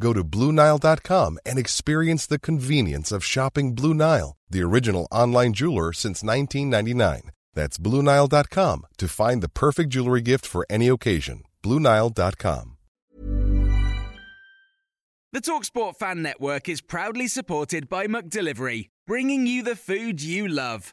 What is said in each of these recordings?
Go to BlueNile.com and experience the convenience of shopping Blue Nile, the original online jeweler since 1999. That's BlueNile.com to find the perfect jewelry gift for any occasion. BlueNile.com. The Talksport Fan Network is proudly supported by McDelivery, bringing you the food you love.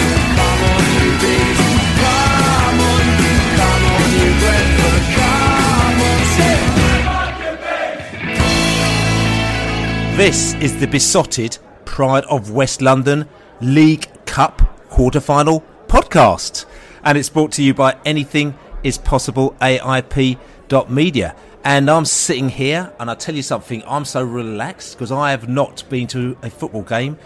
This is the Beesotted Pride of West London League Cup quarter-final podcast, and it's brought to you by Anything Is Possible AIP.media. And I'm sitting here, and I tell you something, I'm so relaxed because I have not been to a football game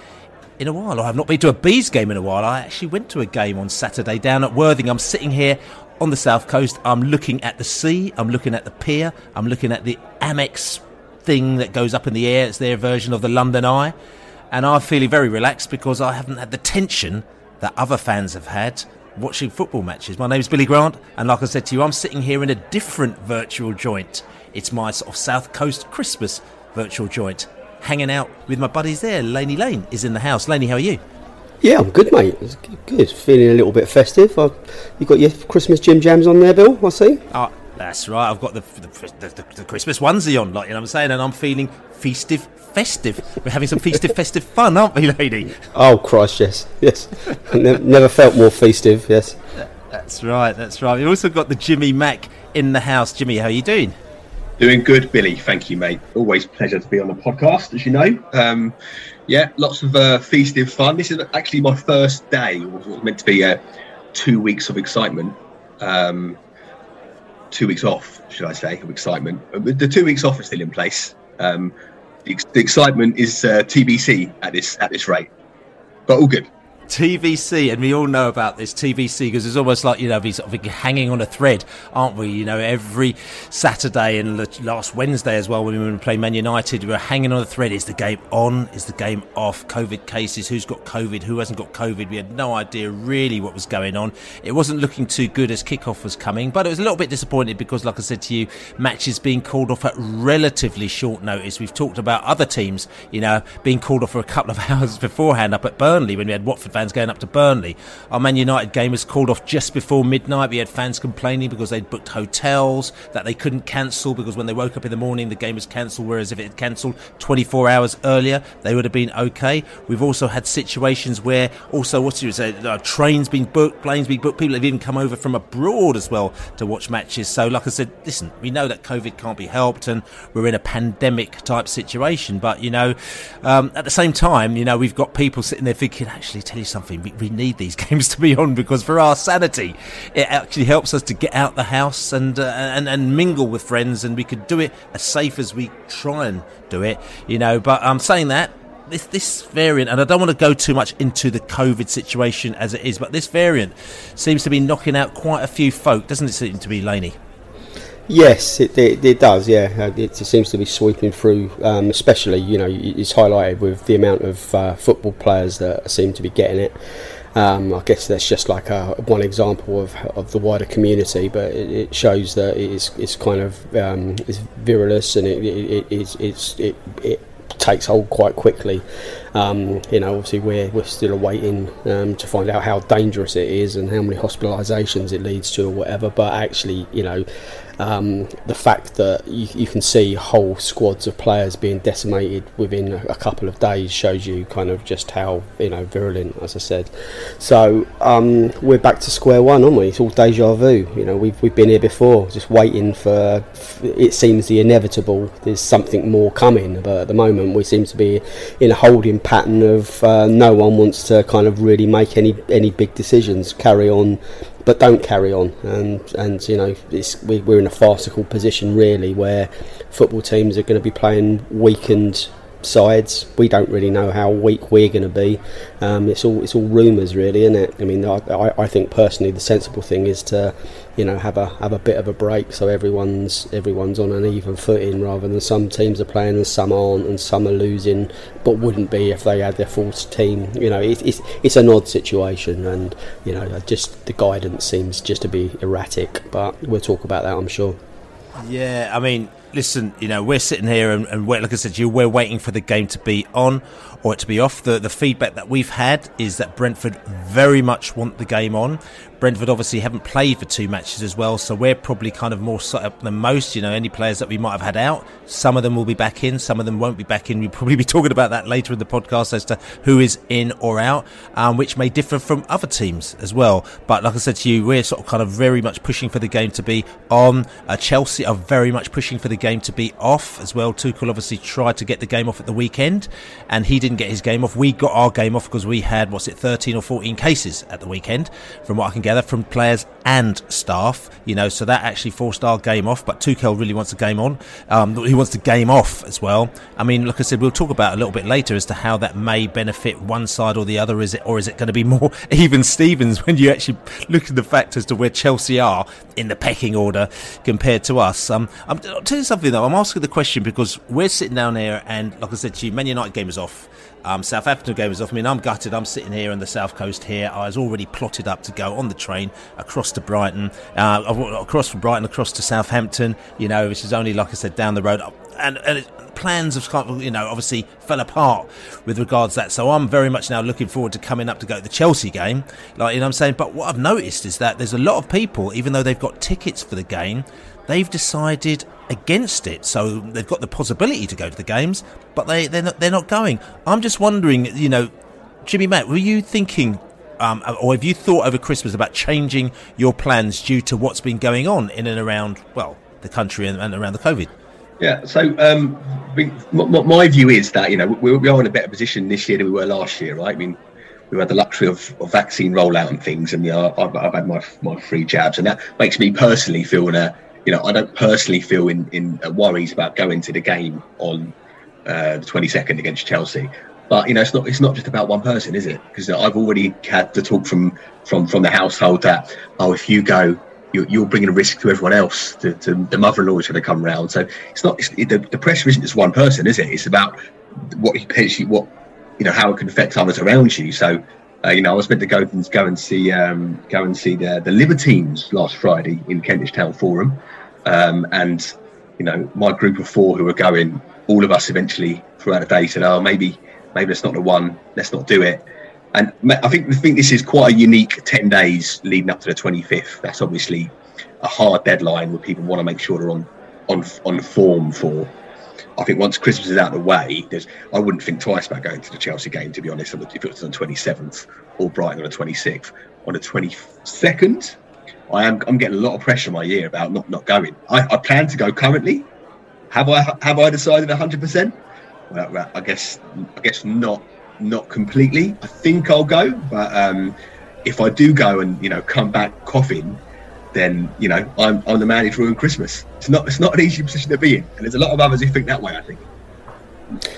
in a while. I have not been to a bees game in a while. I actually went to a game on Saturday down at Worthing. I'm sitting here on the south coast. I'm looking at the sea. I'm looking at the pier. I'm looking at the Amex thing that goes up in the air. It's their version of the London Eye. And I'm feeling very relaxed because I haven't had the tension that other fans have had watching football matches. My name is Billy Grant, and like I said to you, I'm sitting here in a different virtual joint. It's my sort of South Coast Christmas virtual joint, hanging out with my buddies there. Laney Lane is in the house. Laney, how are you? Yeah, I'm good, mate. It's good. Feeling a little bit festive. I, you got your Christmas Jim Jams on there, Bill? I see. Oh, that's right. I've got the the, the, the Christmas onesie on, like you know what I'm saying, and I'm feeling festive, festive. We're having some festive, festive fun, aren't we, lady? Oh Christ, yes, yes. never, never felt more festive. Yes. That's right. That's right. We've also got the Jimmy Mack in the house. Jimmy, how are you doing? Doing good, Billy. Thank you, mate. Always pleasure to be on the podcast, as you know. Um, yeah, lots of uh, festive fun. This is actually my first day. It was meant to be uh, two weeks of excitement. Um, two weeks off, should I say, of excitement. The two weeks off are still in place. Um, the, the, excitement is uh, TBC at this at this rate, but all good. TBC, and we all know about this TBC because it's almost like you know, sort of hanging on a thread, aren't we? You know, every Saturday and last Wednesday as well when we were playing Man United, we were hanging on a thread. Is the game on? Is the game off? COVID cases? Who's got COVID? Who hasn't got COVID? We had no idea really what was going on. It wasn't looking too good as kickoff was coming, but it was a little bit disappointed because, like I said to you, matches being called off at relatively short notice. We've talked about other teams, you know, being called off for a couple of hours beforehand up at Burnley when we had Watford fans going up to Burnley. Our Man United game was called off just before midnight. We had fans complaining because they'd booked hotels that they couldn't cancel because when they woke up in the morning, the game was cancelled. Whereas if it had cancelled 24 hours earlier, they would have been okay. We've also had situations where also, what do you say, uh, trains being booked, planes being booked. People have even come over from abroad as well to watch matches. So, like I said, listen, we know that COVID can't be helped and we're in a pandemic type situation. But, you know, um, at the same time, you know, we've got people sitting there thinking, actually, tell you something, we, we, need these games to be on because for our sanity, it actually helps us to get out the house and, uh, and, and mingle with friends and we could do it as safe as we try and do it, you know. But I'm um, saying that this this variant, and I don't want to go too much into the COVID situation as it is, but this variant seems to be knocking out quite a few folk, doesn't it? Seem to be Laney. Yes, it, it, it, does. Yeah, uh, it, seems to be sweeping through. Um, especially, you know, it's highlighted with the amount of uh, football players that seem to be getting it. Um, I guess that's just like a, one example of, of the wider community, but it, it shows that it's, it's kind of um, it's virulent and it, it, it, it's, it, it takes hold quite quickly. Um, you know, obviously we're we're still awaiting um, to find out how dangerous it is and how many hospitalisations it leads to or whatever. But actually, you know, um, the fact that you, you, can see whole squads of players being decimated within a, couple of days shows you kind of just how you know virulent, as I said. So um, we're back to square one, aren't we? It's all deja vu. You know, we've we've been here before, just waiting for. It seems the inevitable. There's something more coming, but at the moment we seem to be in a holding pattern of uh, no one wants to kind of really make any any big decisions. Carry on but don't carry on. And and you know we, we're in a farcical position really where football teams are going to be playing weakened sides. We don't really know how weak we're going to be. Um, it's all it's all rumours, really, isn't it? I mean, I, I think personally the sensible thing is to, you know, have a have a bit of a break so everyone's everyone's on an even footing rather than some teams are playing and some aren't and some are losing, but wouldn't be if they had their full team. You know, it, it's it's an odd situation, and you know, just the guidance seems just to be erratic. But we'll talk about that, I'm sure. Yeah, I mean, listen, you know, we're sitting here and, and like I said you, we're waiting for the game to be on or to be off. The, the feedback that we've had is that Brentford very much want the game on. Brentford obviously haven't played for two matches as well, so we're probably kind of more set up than most. You know, any players that we might have had out, some of them will be back in, some of them won't be back in. We'll probably be talking about that later in the podcast as to who is in or out, um, which may differ from other teams as well. But like I said to you, we're sort of kind of very much pushing for the game to be on. Uh, Chelsea are very much pushing for the game to be off as well. Tuchel obviously tried to get the game off at the weekend, and he didn't get his game off. We got our game off because we had what's it, 13 or 14 cases at the weekend, from what I can gather from players and staff. You know, so that actually forced our game off. But Tuchel really wants a game on. Um, he wants the game off as well. I mean, like I said, we'll talk about a little bit later as to how that may benefit one side or the other. Is it, or is it going to be more even Stevens when you actually look at the fact as to where Chelsea are in the pecking order compared to us? Um, I'm, I'll tell you something though. I'm asking the question because we're sitting down here, and like I said to you, Man United game is off. Um, Southampton game is off. I mean, I'm gutted. I'm sitting here on the south coast here. I was already plotted up to go on the train across to Brighton, uh, across from Brighton across to Southampton. You know, which is only like I said down the road. And, and it, plans have you know, obviously fell apart with regards to that. So I'm very much now looking forward to coming up to go to the Chelsea game. Like, you know I'm saying? But what I've noticed is that there's a lot of people, even though they've got tickets for the game, they've decided against it. So they've got the possibility to go to the games, but they they're not, they're not going. I'm just wondering, you know, Jimmy Mack, were you thinking? Um, or have you thought over Christmas about changing your plans due to what's been going on in and around, well, the country and, and around the COVID? Yeah, so um, my view is that you know we, are in a better position this year than we were last year, right? I mean, we've had the luxury of, of vaccine rollout and things, and you know, I've, I've, had my my free jabs, and that makes me personally feel in a you know, I don't personally feel in, in uh, worries about going to the game on uh, the 22nd against Chelsea. But you know, it's not it's not just about one person, is it? Because I've already had the talk from from from the household that oh, if you go, you're, you're bringing a risk to everyone else. To the mother-in-law is going to come round. So it's not it's, the, the pressure isn't just one person, is it? It's about what potentially what you know how it can affect others around you. So uh, you know, I was meant to go and go and see um, go and see the the Libertines last Friday in Kentish Town Forum, um, and you know, my group of four who were going, all of us eventually throughout the day said, "Oh, maybe maybe that's not the one. Let's not do it." And I think I think this is quite a unique ten days leading up to the 25th. That's obviously a hard deadline where people want to make sure they're on on on form for. I think once Christmas is out of the way, there's I wouldn't think twice about going to the Chelsea game to be honest. If it was on the 27th or Brighton on the 26th, on the 22nd, I am I'm getting a lot of pressure my ear about not not going. I, I plan to go currently. Have I have I decided 100? percent well, I guess I guess not not completely. I think I'll go, but um, if I do go and you know come back coughing, then you know I'm, I'm the man who's ruined Christmas. It's not it's not an easy position to be in, and there's a lot of others who think that way. I think.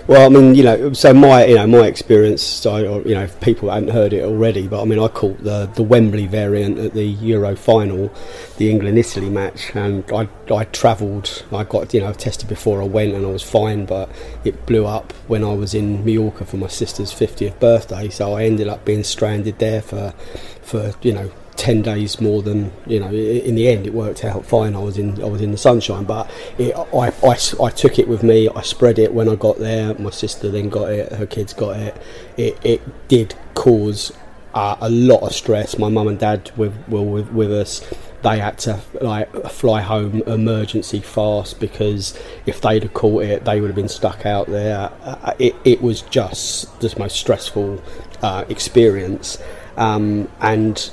Well, I mean, you know, so my, you know, my experience, so, you know, if people hadn't heard it already, but I mean, I caught the the Wembley variant at the Euro final, the England Italy match, and I I travelled, I got you know tested before I went, and I was fine, but it blew up when I was in Mallorca for my sister's fiftieth birthday, so I ended up being stranded there for for you know ten days more than you know. In the end, it worked out fine. I was in I was in the sunshine, but it, I, I, I took it with me. I spread it when I got there. My sister then got it. Her kids got it. It it did cause uh, a lot of stress. My mum and dad were, were with, with us. They had to like fly home emergency fast because if they'd have caught it, they would have been stuck out there. Uh, it, it was just the most stressful uh, experience, um, and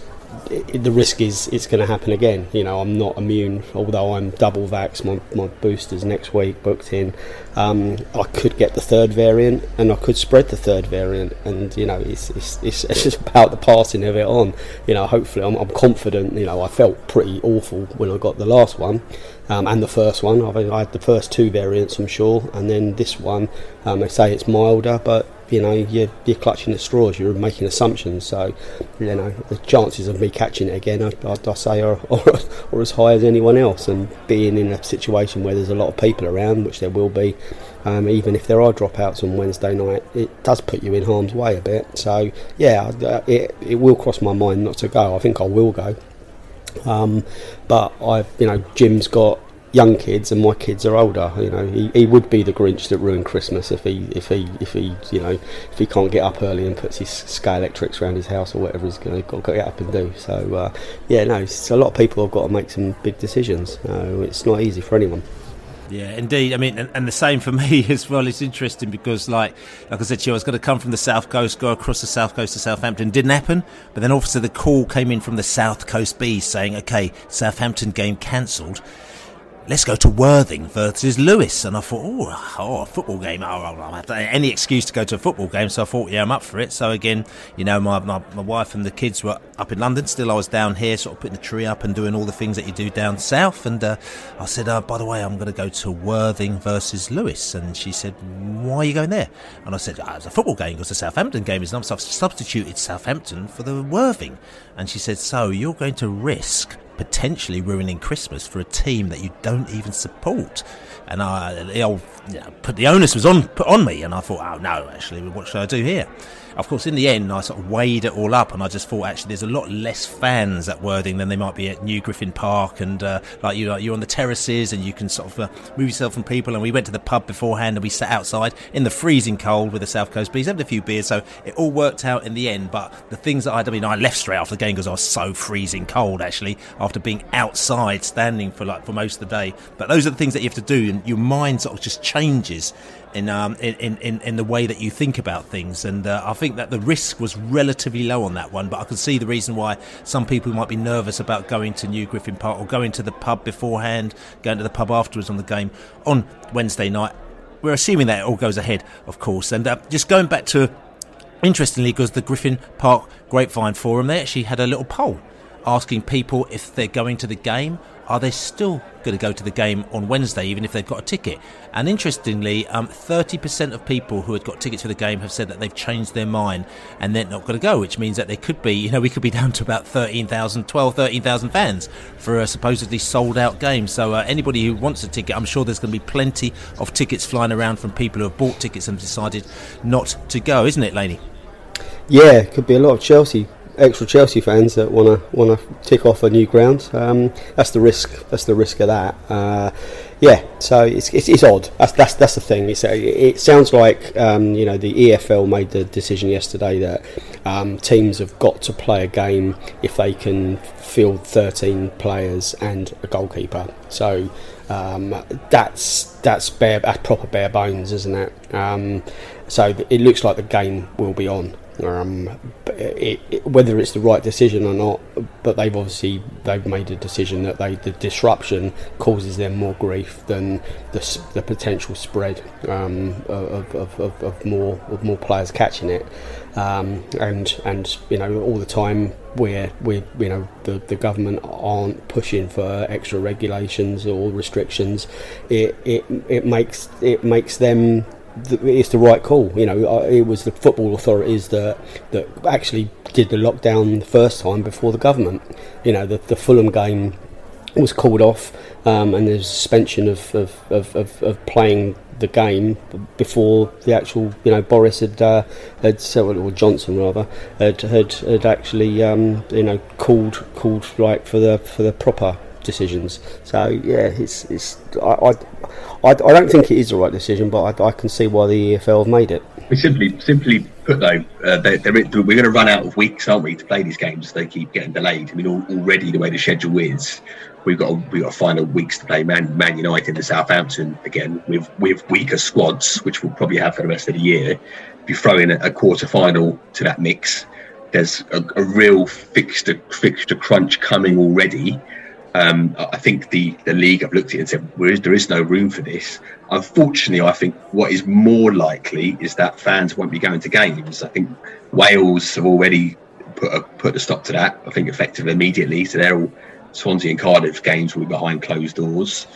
the risk is it's going to happen again. You know, I'm not immune, although I'm double vax. My, my boosters next week booked in. Um, I could get the third variant, and I could spread the third variant. And you know, it's it's, it's, just about the passing of it on. You know, hopefully, I'm, I'm, confident. You know, I felt pretty awful when I got the last one. Um, and the first one, I've, I had the first two variants, I'm sure, and then this one, um, they say it's milder, but you know you're, you're clutching at straws you're making assumptions so you know the chances of me catching it again I, I, I say are, are, are, as high as anyone else and being in a situation where there's a lot of people around which there will be um, even if there are dropouts on Wednesday night it does put you in harm's way a bit. So yeah it, it will cross my mind not to go. I think I will go. Um, but I've, you know Jim's got young kids and my kids are older. You know, he, he would be the Grinch that ruined Christmas if he if he if he you know if he can't get up early and puts his Scalextrics around his house or whatever he's going to get up and do. So uh, yeah, no, a lot of people have got to make some big decisions. Uh, it's not easy for anyone. Yeah, indeed. I mean, and, and, the same for me as well. It's interesting because, like, like I said to you, I was going to come from the south coast, go across the south coast to Southampton. Didn't happen. But then, obviously, the call came in from the south coast B saying, "Okay, Southampton game cancelled." Let's go to Worthing versus Lewes. And I thought, oh, oh a football game. Oh, I'll have any excuse to go to a football game. So I thought, yeah, I'm up for it. So again, you know, my, my, my, wife and the kids were up in London. Still, I was down here, sort of putting the tree up and doing all the things that you do down south. And uh, I said, uh, by the way, I'm going to go to Worthing versus Lewes. And she said, why are you going there? And I said, oh, it's a football game because the Southampton game is not. So I've substituted Southampton for the Worthing. And she said, so you're going to risk potentially ruining Christmas for a team that you don't even support. And I, you know, put the onus was on put on me, and I thought, oh no, actually, what should I do here? Of course, in the end, I sort of weighed it all up, and I just thought actually there's a lot less fans at Worthing than they might be at New Griffin Park, and uh, like you, you're on the terraces, and you can sort of uh, move yourself from people. And we went to the pub beforehand, and we sat outside in the freezing cold with the South Coast Bees, had a few beers, so it all worked out in the end. But the things that I, I mean, I left straight after the game because I was so freezing cold actually after being outside standing for like for most of the day. But those are the things that you have to do, and your mind sort of just changes in, um, in, in, in the way that you think about things. And uh, I think that the risk was relatively low on that one, but I can see the reason why some people might be nervous about going to New Griffin Park or going to the pub beforehand, going to the pub afterwards on the game on Wednesday night. We're assuming that it all goes ahead, of course. And uh, just going back to, interestingly, because the Griffin Park Grapevine Forum, they actually had a little poll asking people if they're going to the game are they still going to go to the game on Wednesday, even if they've got a ticket? And interestingly, um, 30% of people who had got tickets for the game have said that they've changed their mind and they're not going to go, which means that they could be, you know, we could be down to about 13,000, 12, 13,000 fans for a supposedly sold out game. So uh, anybody who wants a ticket, I'm sure there's going to be plenty of tickets flying around from people who have bought tickets and decided not to go, isn't it, Laney? Yeah, could be a lot of Chelsea extra Chelsea fans that want to want to tick off a new ground. Um, that's the risk. That's the risk of that. Uh, yeah, so it's, it's, it's, odd. That's that's that's the thing. It's, it sounds like um, you know the EFL made the decision yesterday that um, teams have got to play a game if they can field 13 players and a goalkeeper. So um, that's that's bare that's proper bare bones, isn't it? Um, so it looks like the game will be on. Um, it, it, whether it's the right decision or not, but they've obviously they've made a decision that they the disruption causes them more grief than the, the potential spread um, of, of, of, of, more of more players catching it, um, and and you know all the time where we you know the, the government aren't pushing for extra regulations or restrictions, it, it it makes it makes them it's the right call. You know, it was the football authorities that that actually did the lockdown the first time before the government. You know, the, the Fulham game was called off, um, and there's suspension of of, of, of, of, playing the game before the actual you know Boris had uh, had or Johnson rather had had, had actually um, you know called called like for the for the proper decisions. So yeah, it's it's I I, I, don't think it is the right decision, but I, I can see why the EFL have made it. We simply simply put though, uh, they're, they're, we're going to run out of weeks, aren't we, to play these games? They keep getting delayed. I mean, already the way the schedule is, we've got we've got final weeks to play Man, Man United and Southampton again with with weaker squads, which we'll probably have for the rest of the year. If you throw in a, a quarter final to that mix, there's a, a real fixture fixture crunch coming already. Um, I think the, the league have looked at it and said there is, there is no room for this. Unfortunately, I think what is more likely is that fans won't be going to games. I think Wales have already put a, put a stop to that. I think effectively immediately. So they're all Swansea and Cardiff games will be behind closed doors.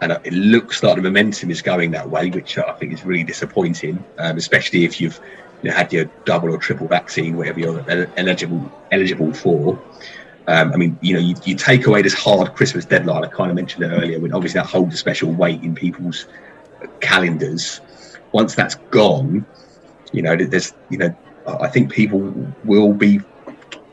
And it looks like the momentum is going that way, which I think is really disappointing, um, especially if you've you know, had your double or triple vaccine, whatever you're eligible eligible for. Um, I mean, you know, you, you, take away this hard Christmas deadline. I kind of mentioned it earlier, when obviously that holds a special weight in people's calendars. Once that's gone, you know, there's, you know, I think people will be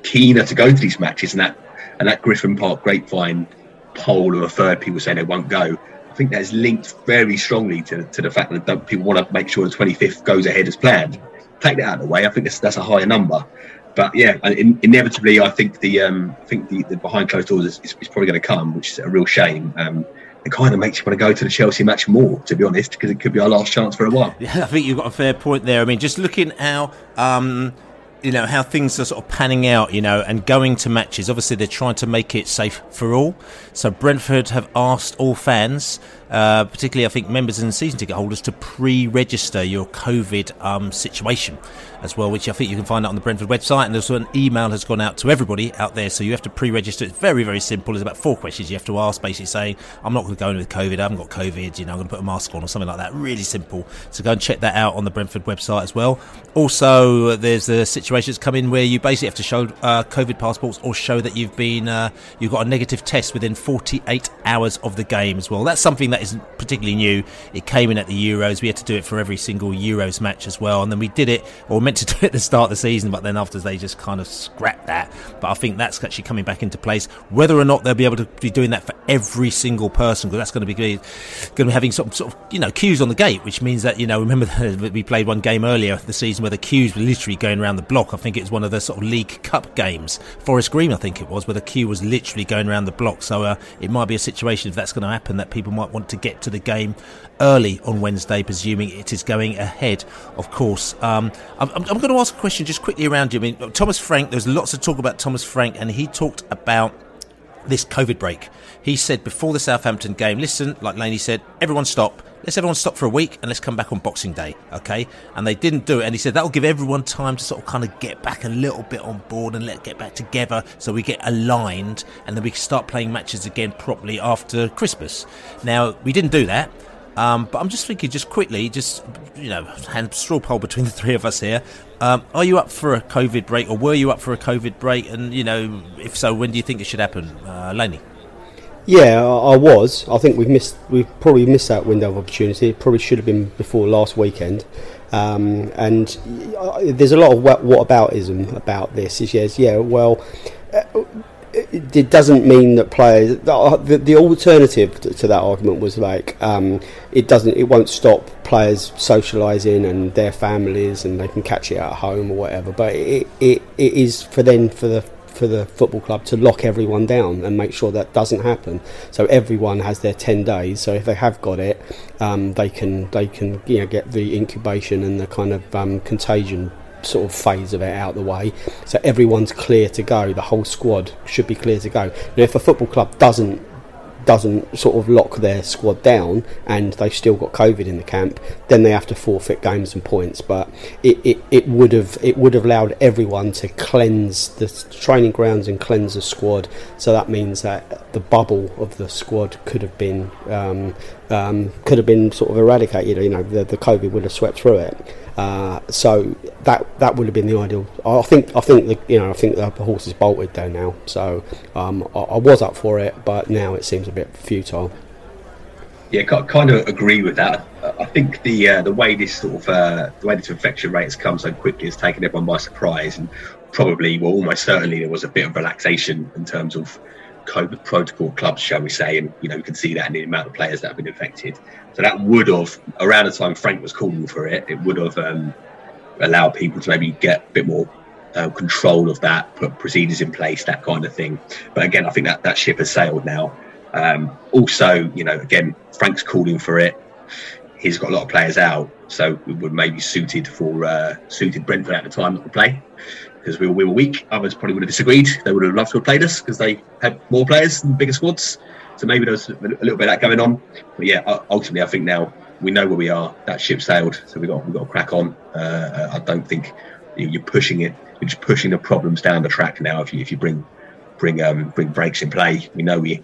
keener to go to these matches, and that and that Griffin Park grapevine poll of a third people saying they won't go. I think that's linked very strongly to, to the fact that people want to make sure the 25th goes ahead as planned. Take that out of the way. I think that's, that's a higher number. But yeah, in, inevitably, I think the um, I think the, the behind closed doors is, is, is probably going to come, which is a real shame. Um, it kind of makes you want to go to the Chelsea match more, to be honest, because it could be our last chance for a while. Yeah, I think you've got a fair point there. I mean, just looking how um, you know how things are sort of panning out, you know, and going to matches. Obviously, they're trying to make it safe for all. So Brentford have asked all fans, uh, particularly I think members and season ticket holders, to pre-register your COVID um, situation as well, which I think you can find out on the Brentford website. And also an email has gone out to everybody out there, so you have to pre-register. It's very, very simple. There's about four questions you have to ask, basically saying, "I'm not going to go in with COVID. I haven't got COVID. You know, I'm going to put a mask on or something like that." Really simple. So go and check that out on the Brentford website as well. Also, there's the situations come in where you basically have to show uh, COVID passports or show that you've been uh, you've got a negative test within 48 hours of the game as well. That's something that isn't particularly new. It came in at the Euros. We had to do it for every single Euros match as well, and then we did it or meant to do at the start of the season, but then after they just kind of scrapped that. But I think that's actually coming back into place. Whether or not they'll be able to be doing that for every single person, because that's going to be going to be having some sort of you know queues on the gate, which means that you know remember we played one game earlier the season where the queues were literally going around the block. I think it was one of the sort of League Cup games, Forest Green, I think it was, where the queue was literally going around the block. So uh, it might be a situation if that's going to happen that people might want to get to the game early on Wednesday, presuming it is going ahead, of course. Um, I'm, I'm, going to ask a question just quickly around you. I mean, Thomas Frank, there's lots of talk about Thomas Frank, and he talked about this COVID break. He said before the Southampton game, listen, like Laney said, everyone stop. Let's everyone stop for a week and let's come back on Boxing Day, okay? And they didn't do it. And he said that'll give everyone time to sort of kind of get back a little bit on board and let get back together so we get aligned and then we can start playing matches again properly after Christmas. Now, we didn't do that. Um, but I'm just thinking, just quickly, just you know, hand straw poll between the three of us here. Um, are you up for a COVID break, or were you up for a COVID break? And you know, if so, when do you think it should happen, uh, Laney? Yeah, I was. I think we've missed. We've probably missed that window of opportunity. It probably should have been before last weekend. Um, and uh, there's a lot of what, whataboutism about this. Is yes, yeah, well. Uh, it doesn't mean that players. The, the alternative to that argument was like um, it doesn't. It won't stop players socialising and their families, and they can catch it at home or whatever. But it, it, it is for then for the for the football club to lock everyone down and make sure that doesn't happen. So everyone has their ten days. So if they have got it, um, they can they can you know get the incubation and the kind of um, contagion sort of phase of it out the way. So everyone's clear to go. The whole squad should be clear to go. Now, if a football club doesn't doesn't sort of lock their squad down and they've still got COVID in the camp, then they have to forfeit games and points. But it, it, it would have it would have allowed everyone to cleanse the training grounds and cleanse the squad. So that means that the bubble of the squad could have been um, um, could have been sort of eradicated. You know, the, the COVID would have swept through it. Uh, so that that would have been the ideal. I think I think the you know I think the horse is bolted there now. So um, I, I, was up for it, but now it seems a bit futile. Yeah, I kind of agree with that. I think the uh, the way this sort of uh, the way this infection rate has come so quickly has taken everyone by surprise, and probably, well, almost certainly there was a bit of relaxation in terms of COVID protocol clubs, shall we say, and you know you can see that in the amount of players that have been infected. So that would have, around the time Frank was calling for it, it would have um, allowed people to maybe get a bit more uh, control of that, put procedures in place, that kind of thing. But again, I think that that ship has sailed now. Um, also, you know, again, Frank's calling for it. He's got a lot of players out, so it would maybe suited for uh, suited Brentford at the time to play because we were, we were weak. Others probably would have disagreed. They would have loved to have played us because they had more players and bigger squads. So maybe there's a little bit of that going on. But yeah, ultimately, I think now we know where we are. That ship sailed, so we got we got to crack on. Uh, I don't think you're pushing it. You're just pushing the problems down the track now. If you if you bring bring um, bring breaks in play, we know we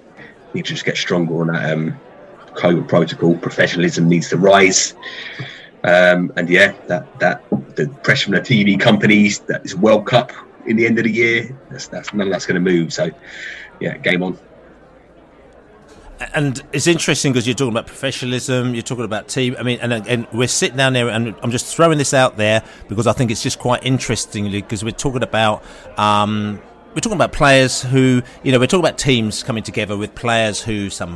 need to just get stronger on that um, COVID protocol. Professionalism needs to rise. Um, and yeah, that that the pressure from the TV companies, that is World Cup in the end of the year. That's, that's none of that's going to move. So yeah, game on. And it's interesting because you're talking about professionalism, you're talking about team. I mean, and, and we're sitting down there, and I'm just throwing this out there because I think it's just quite interesting because we're talking about. Um, we're talking about players who, you know, we're talking about teams coming together with players who some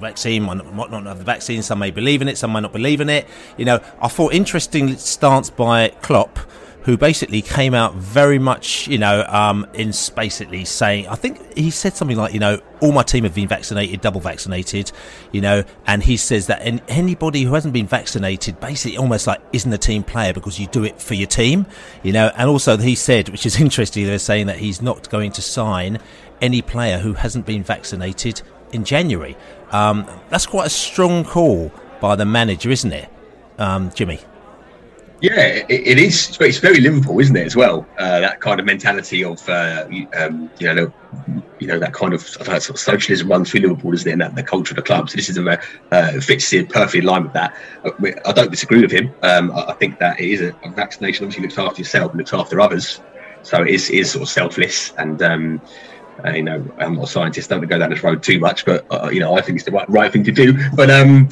vaccine, might not have the vaccine, some may believe in it, some might not believe in it. You know, I thought interesting stance by Klopp who basically came out very much, you know, um, in basically saying, I think he said something like, you know, all my team have been vaccinated, double vaccinated, you know, and he says that anybody who hasn't been vaccinated basically almost like isn't a team player because you do it for your team, you know, and also he said, which is interesting, they're saying that he's not going to sign any player who hasn't been vaccinated in January. Um, that's quite a strong call by the manager, isn't it, um, Jimmy? Yeah, it, it is. It's very Liverpool, isn't it, as well? Uh, that kind of mentality of, uh, um, you know, you know that kind of, sort of socialism runs through Liverpool, isn't it? And that, the culture of the club. So this is a uh, fits in perfectly in line with that. Uh, I don't disagree with him. Um, I think that it is a, a, vaccination. Obviously, looks after yourself and looks after others. So it is, is sort of selfless and. Um, uh, you know, I'm not a scientist, don't go down this road too much, but uh, you know, I think it's the right, right thing to do. But um,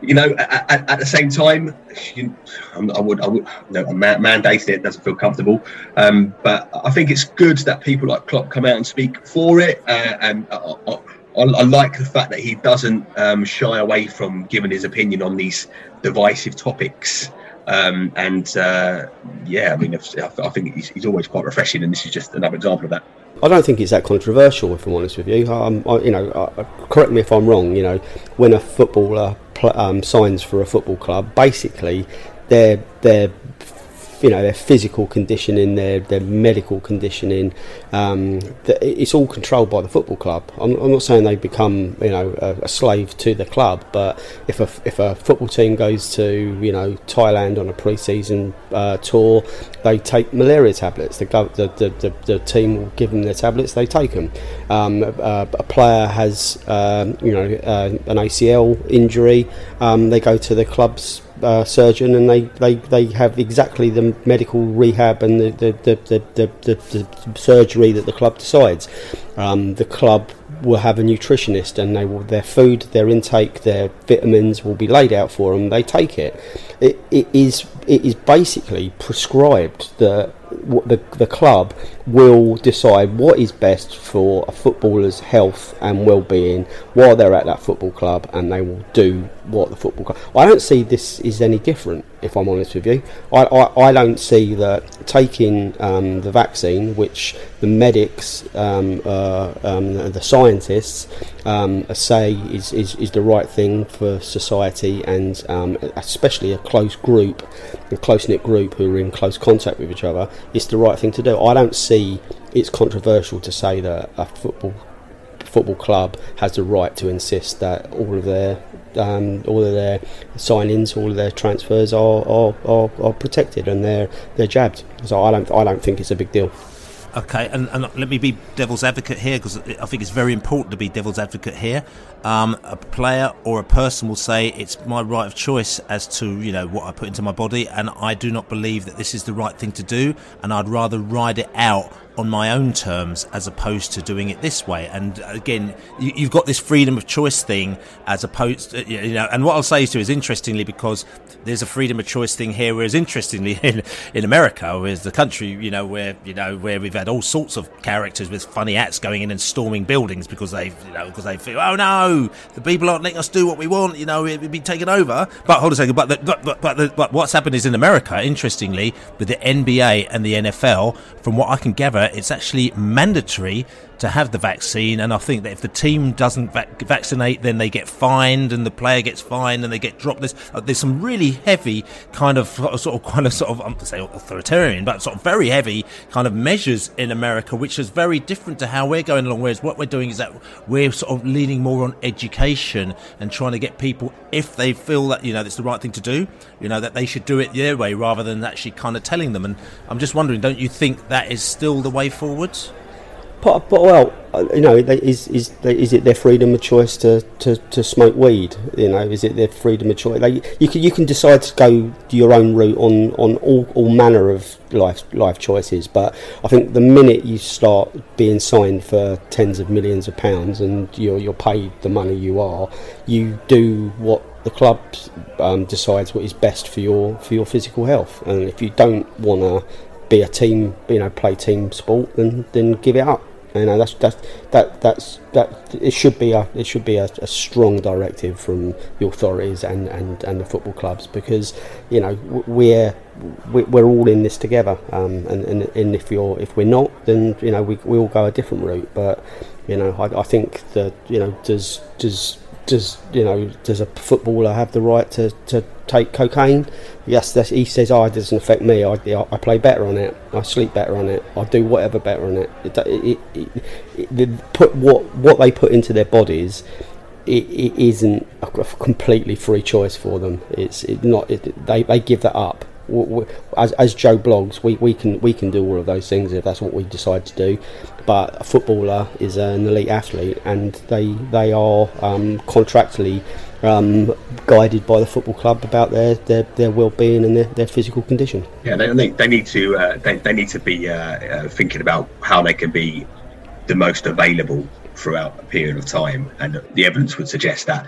you know, at, at the same time, you, I would, I would, you know, mandating it doesn't feel comfortable. Um, but I think it's good that people like Klopp come out and speak for it, uh, and I, I, I, like the fact that he doesn't um, shy away from giving his opinion on these divisive topics. Um, and uh, yeah, I mean, I think he's, he's always quite refreshing, and this is just another example of that. I don't think it's that controversial, if I'm honest with you. Um, I, you know, correct me if I'm wrong. You know, when a footballer pl- um, signs for a football club, basically, they're they're you know their physical conditioning, their their medical conditioning. Um, it's all controlled by the football club. I'm, I'm not saying they become you know a, a, slave to the club, but if a if a football team goes to you know Thailand on a pre-season uh, tour, they take malaria tablets. The, the, the, the, the team will give them their tablets. They take them. Um, uh, a player has um, you know uh, an ACL injury. Um, they go to the club's uh, surgeon and they, they, they have exactly the medical rehab and the, the, the, the, the, the surgery that the club decides. Um, the club will have a nutritionist and they will their food, their intake, their vitamins will be laid out for them. They take it. It, it is it is basically prescribed that the, the club will decide what is best for a footballer's health and well-being while they're at that football club and they will do what the football club I don't see this is any different if I'm honest with you. I, I, I don't see that taking um, the vaccine which the medics um, uh, um, the scientists um, say is, is, is the right thing for society and um, especially a close group a close-knit group who are in close contact with each other it's the right thing to do. I don't see see it's controversial to say that a football football club has the right to insist that all of their um, all of their sign-ins, all of their transfers are, are, are, are, protected and they're they're jabbed. So I don't I don't think it's a big deal. Okay, and, and let me be devil's advocate here because I think it's very important to be devil's advocate here. Um, a player or a person will say it's my right of choice as to you know what I put into my body, and I do not believe that this is the right thing to do, and I'd rather ride it out on my own terms as opposed to doing it this way. And uh, again, you, have got this freedom of choice thing as opposed uh, to, you know, and what I'll say to is interestingly because there's a freedom of choice thing here, whereas interestingly in, in America, whereas the country, you know, where, you know, where we've had all sorts of characters with funny hats going in and storming buildings because they, you know, because they feel, oh no, the people aren't letting us do what we want, you know, it'd be taken over. But hold on a second, but, the, but, but, but, the, but what's happened is in America, interestingly, with the NBA and the NFL, from what I can gather, it's actually mandatory to have the vaccine. And I think that if the team doesn't vac- vaccinate, then they get fined, and the player gets fined, and they get dropped. There's, uh, there's some really heavy kind of sort of kind of sort of I'm to say authoritarian, but sort of very heavy kind of measures in America, which is very different to how we're going along. Whereas what we're doing is that we're sort of leaning more on education and trying to get people, if they feel that you know it's the right thing to do, you know that they should do it their way rather than actually kind of telling them. And I'm just wondering, don't you think that is still the way forwards? But, but well, uh, you know, is is is it their freedom of choice to, to, to smoke weed? You know, is it their freedom of choice? Like you can you can decide to go your own route on, on all, all manner of life life choices. But I think the minute you start being signed for tens of millions of pounds and you're you're paid the money you are, you do what the club um, decides what is best for your for your physical health. And if you don't want to be a team, you know, play team sport, then then give it up. You know, that's that's that that's that. It should be a it should be a, a strong directive from the authorities and, and, and the football clubs because you know we're we're all in this together. Um, and, and and if you're if we're not, then you know we we all go a different route. But you know, I, I think that you know does does does you know does a footballer have the right to, to take cocaine? Yes, he says, "Oh, it doesn't affect me. I, I play better on it. I sleep better on it. I do whatever better on it." It, it, it, it put what what they put into their bodies. It, it isn't a completely free choice for them. It's not. they they give that up as, as Joe Bloggs, we, we can we can do all of those things if that's what we decide to do. But a footballer is an elite athlete, and they they are um, contractually um, guided by the football club about their, their, their well-being and their, their physical condition. Yeah, they, they need to uh, they, they need to be uh, uh, thinking about how they can be the most available throughout a period of time, and the evidence would suggest that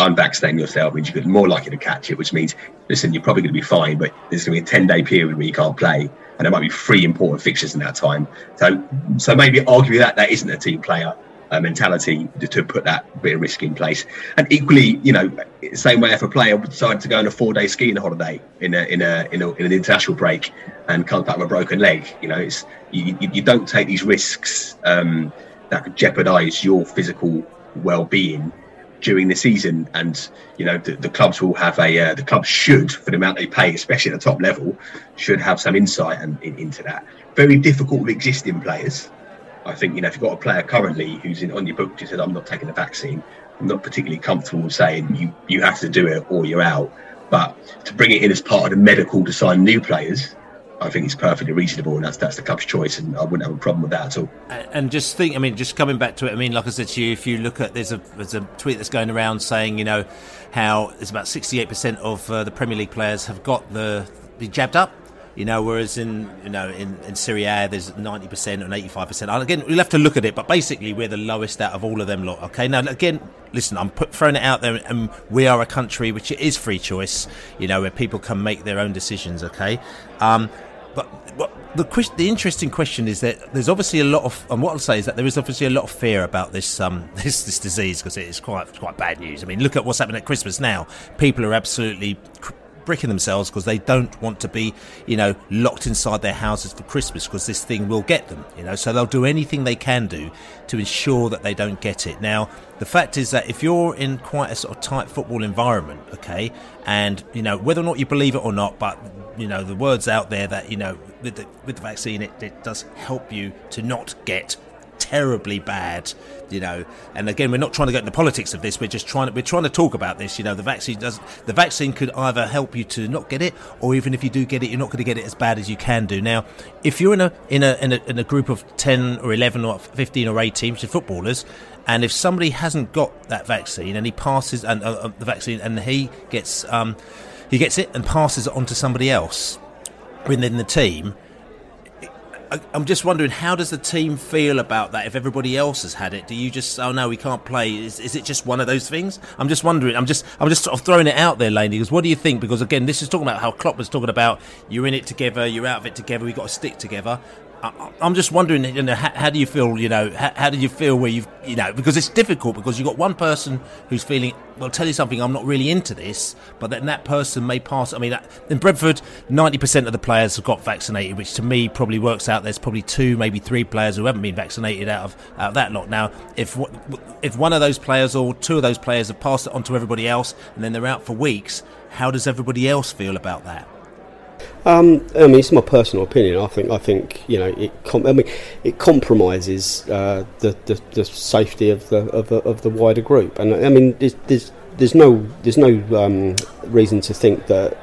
unvaccinating yourself means you're more likely to catch it, which means, listen, you're probably going to be fine, but there's going to be a 10 day period where you can't play, and there might be three important fixtures in that time. So, so maybe argue that that isn't a team player uh, mentality to, to, put that bit of risk in place. And equally, you know, same way if a player decided to go on a four day skiing holiday in a, in a, in, a, in an international break and comes back with a broken leg, you know, it's you, you, don't take these risks um, that could jeopardise your physical well-being during the season, and you know the, the clubs will have a uh, the clubs should for the amount they pay, especially at the top level, should have some insight and, in, into that. Very difficult with existing players. I think you know if you've got a player currently who's in, on your book who says I'm not taking the vaccine, I'm not particularly comfortable saying you you have to do it or you're out. But to bring it in as part of the medical to sign new players, I think it's perfectly reasonable, and that's that's the club's choice, and I wouldn't have a problem with that at all. And just think, I mean, just coming back to it, I mean, like I said to you, if you look at there's a there's a tweet that's going around saying, you know, how there's about 68% of uh, the Premier League players have got the be jabbed up. You know, whereas in you know in, in Serie A there's ninety percent and eighty five percent. Again, we'll have to look at it, but basically we're the lowest out of all of them lot. Okay, now again, listen, I'm put, throwing it out there, and we are a country which is free choice. You know, where people can make their own decisions. Okay, um, but, the question, the interesting question is that there's obviously a lot of, and what I'll say is that there is obviously a lot of fear about this um, this this disease because it is quite quite bad news. I mean, look at what's happening at Christmas now. People are absolutely bricking themselves because they don't want to be, you know, locked inside their houses for Christmas because this thing will get them, you know. So they'll do anything they can do to ensure that they don't get it. Now, the fact is that if you're in quite a sort of tight football environment, okay, and you know whether or not you believe it or not, but you know the words out there that you know with the, with the vaccine it, it does help you to not get terribly bad, you know. And again, we're not trying to get into politics of this. We're just trying to we're trying to talk about this. You know, the vaccine does the vaccine could either help you to not get it, or even if you do get it, you're not going to get it as bad as you can do. Now, if you're in a in a in a, in a group of ten or eleven or fifteen or eighteen footballers, and if somebody hasn't got that vaccine and he passes and uh, uh, the vaccine and he gets um, he gets it and passes it on to somebody else within the team I, I'm just wondering, how does the team feel about that? If everybody else has had it, do you just, oh no, we can't play? Is, is it just one of those things? I'm just wondering. I'm just, I'm just sort of throwing it out there, Laney. Because what do you think? Because again, this is talking about how Klopp was talking about you're in it together, you're out of it together. We've got to stick together. I, I'm just wondering, you know, how, how do you feel? You know, how, how do you feel where you've, you know, because it's difficult because you've got one person who's feeling, well, tell you something, I'm not really into this, but then that person may pass. I mean, in Brentford, 90% of the players have got vaccinated, which to me probably works out. There's probably two, maybe three players who haven't been vaccinated out of out of that lot. Now, if if one of those players or two of those players have passed it on to everybody else, and then they're out for weeks, how does everybody else feel about that? Um, I mean, it's my personal opinion. I think I think you know it. Com- I mean, it compromises uh, the, the, the safety of the of, of, the wider group. And I mean, there's there's, there's no there's no um, reason to think that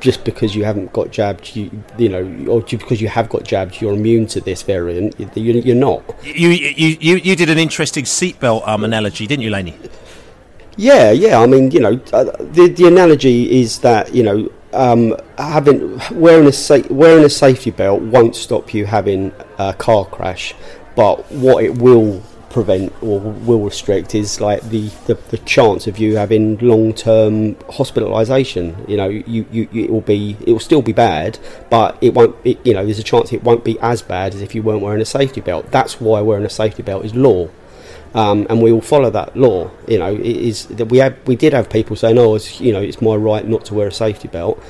just because you haven't got jabbed, you you know, or because you have got jabbed, you're immune to this variant. You, are not. You, you you you did an interesting seatbelt um, analogy, didn't you, Laney? Yeah, yeah. I mean, you know, uh, the the analogy is that you know um, having wearing a sa- wearing a safety belt won't stop you having a car crash, but what it will prevent or will restrict is like the, the, the chance of you having long term hospitalisation. You know, you, you, it will be it will still be bad, but it won't. It, you know, there's a chance it won't be as bad as if you weren't wearing a safety belt. That's why wearing a safety belt is law um, and we will follow that law. You know, is that we had we did have people saying, "Oh, it's you know, it's my right not to wear a safety belt."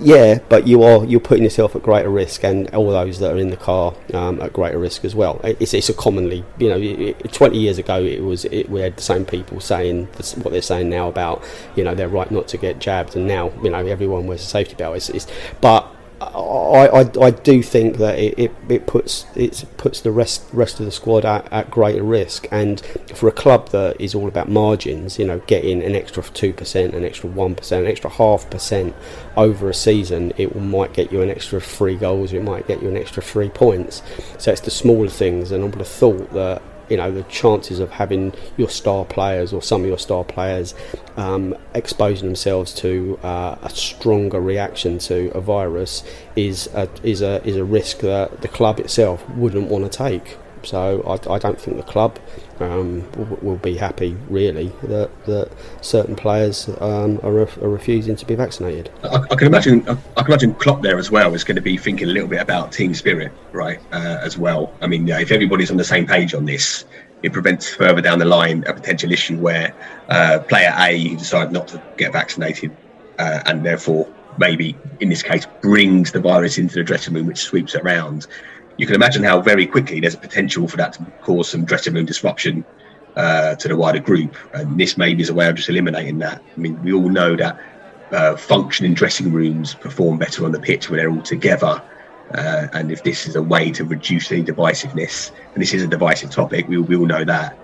Yeah, but you are you're putting yourself at greater risk, and all those that are in the car um, at greater risk as well. It's, it's a commonly, you know, it, 20 years ago it was it, we had the same people saying this, what they're saying now about you know their right not to get jabbed, and now you know everyone wears a safety belt. It's, it's but I, I, I, do think that it, it, it, puts it puts the rest rest of the squad at, at greater risk, and for a club that is all about margins, you know, getting an extra two percent, an extra one percent, an extra half percent over a season, it might get you an extra three goals, it might get you an extra three points. So it's the smaller things, and I would have thought that you know the chances of having your star players or some of your star players um, exposing themselves to uh, a stronger reaction to a virus is a, is a is a risk that the club itself wouldn't want to take. So I, I don't think the club um, will, will, be happy really that, that certain players um, are, are, refusing to be vaccinated. I, I, can imagine I, can imagine Klopp there as well is going to be thinking a little bit about team spirit, right? Uh, as well. I mean, if everybody's on the same page on this, it prevents further down the line a potential issue where uh, player A decides not to get vaccinated uh, and therefore maybe in this case brings the virus into the dressing room, which sweeps it around you can imagine how very quickly there's a potential for that to cause some dressing room disruption uh, to the wider group. And this maybe is a way of just eliminating that. I mean, we all know that uh, functioning dressing rooms perform better on the pitch when they're all together. Uh, and if this is a way to reduce any divisiveness, and this is a divisive topic, we, we all know that,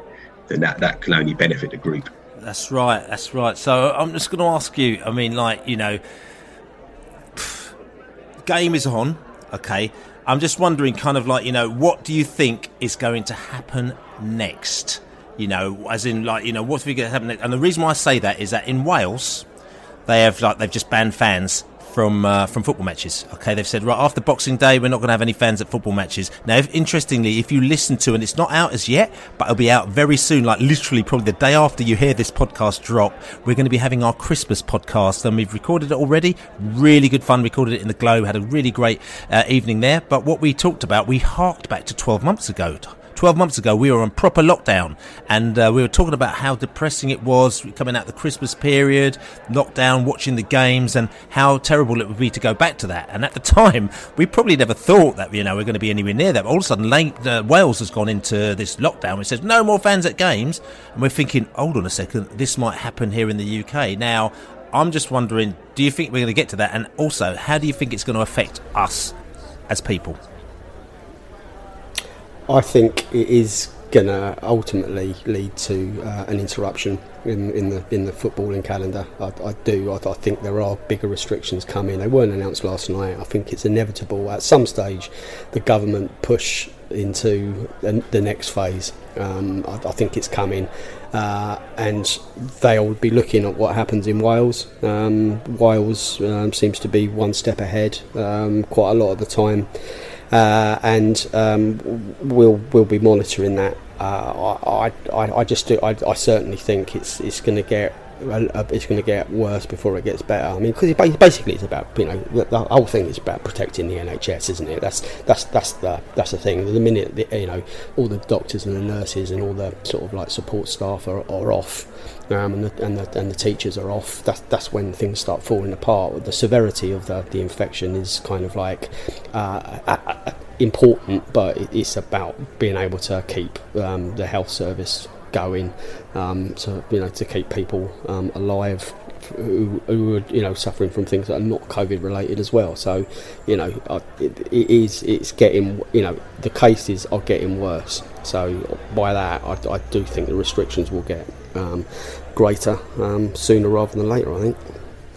then that, that can only benefit the group. That's right. That's right. So I'm just going to ask you. I mean, like you know, game is on. Okay, I'm just wondering, kind of like, you know, what do you think is going to happen next? You know, as in, like, you know, what's going to happen next? And the reason why I say that is that in Wales, they have, like, they've just banned fans from uh, from football matches. Okay, they've said right after Boxing Day, we're not going to have any fans at football matches. Now, if, interestingly, if you listen to, and it's not out as yet, but it'll be out very soon, like literally probably the day after you hear this podcast drop, we're going to be having our Christmas podcast, and we've recorded it already. Really good fun. Recorded it in the Glow. Had a really great uh, evening there. But what we talked about, we harked back to 12 months ago. 12 months ago, we were on proper lockdown and uh, we were talking about how depressing it was coming out the Christmas period, lockdown, watching the games, and how terrible it would be to go back to that. And at the time, we probably never thought that, you know, we're going to be anywhere near that. But all of a sudden, uh, Wales has gone into this lockdown. It says no more fans at games. And we're thinking, hold on a second, this might happen here in the UK. Now, I'm just wondering, do you think we're going to get to that? And also, how do you think it's going to affect us as people? I think it is going to ultimately lead to uh, an interruption in, in the in the footballing calendar. I, I do. I, I, think there are bigger restrictions coming. They weren't announced last night. I think it's inevitable at some stage. The government push into the, the next phase. Um, I, I, think it's coming, uh, and they'll be looking at what happens in Wales. Um, Wales um, seems to be one step ahead um, quite a lot of the time. Uh, and um, we'll we'll be monitoring that. Uh, I, I, I just do. I, I certainly think it's it's going to get it's going to get worse before it gets better. I mean, because basically it's about you know the whole thing is about protecting the NHS, isn't it? That's that's that's the that's the thing. The minute the, you know all the doctors and the nurses and all the sort of like support staff are, are off, um, and, the, and the and the teachers are off. That's that's when things start falling apart. The severity of the the infection is kind of like. Uh, important, but it's about being able to keep um, the health service going um, to you know to keep people um, alive who, who are you know suffering from things that are not COVID related as well. So you know it, it is it's getting you know the cases are getting worse. So by that I, I do think the restrictions will get um, greater um, sooner rather than later. I think.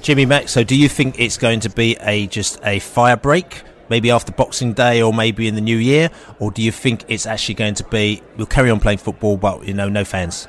Jimmy Mack, so do you think it's going to be a just a fire break maybe after Boxing Day or maybe in the new year, or do you think it's actually going to be we'll carry on playing football, but you know, no fans?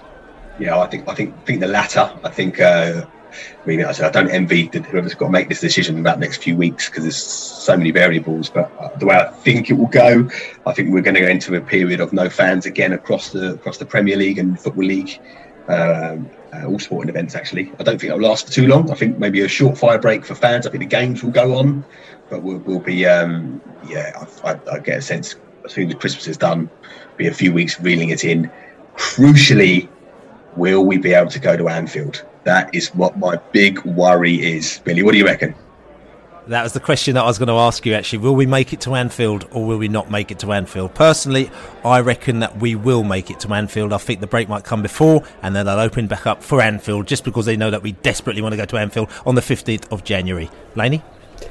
Yeah, I think I think think the latter. I think. Uh, I mean, I said I don't envy whoever's got to make this decision about the next few weeks because there's so many variables. But uh, the way I think it will go, I think we're going to go into a period of no fans again across the across the Premier League and Football League. Um, uh, all sporting events actually. I don't think it'll last for too long. I think maybe a short fire break for fans. I think the games will go on, but we'll, we'll be um, yeah. I, I, I, get a sense as soon as Christmas is done, be a few weeks reeling it in. Crucially, will we be able to go to Anfield? That is what my big worry is. Billy, what do you reckon? That was the question that I was going to ask you actually. Will we make it to Anfield or will we not make it to Anfield? Personally, I reckon that we will make it to Anfield. I think the break might come before and then they'll open back up for Anfield just because they know that we desperately want to go to Anfield on the 15th of January. Laney?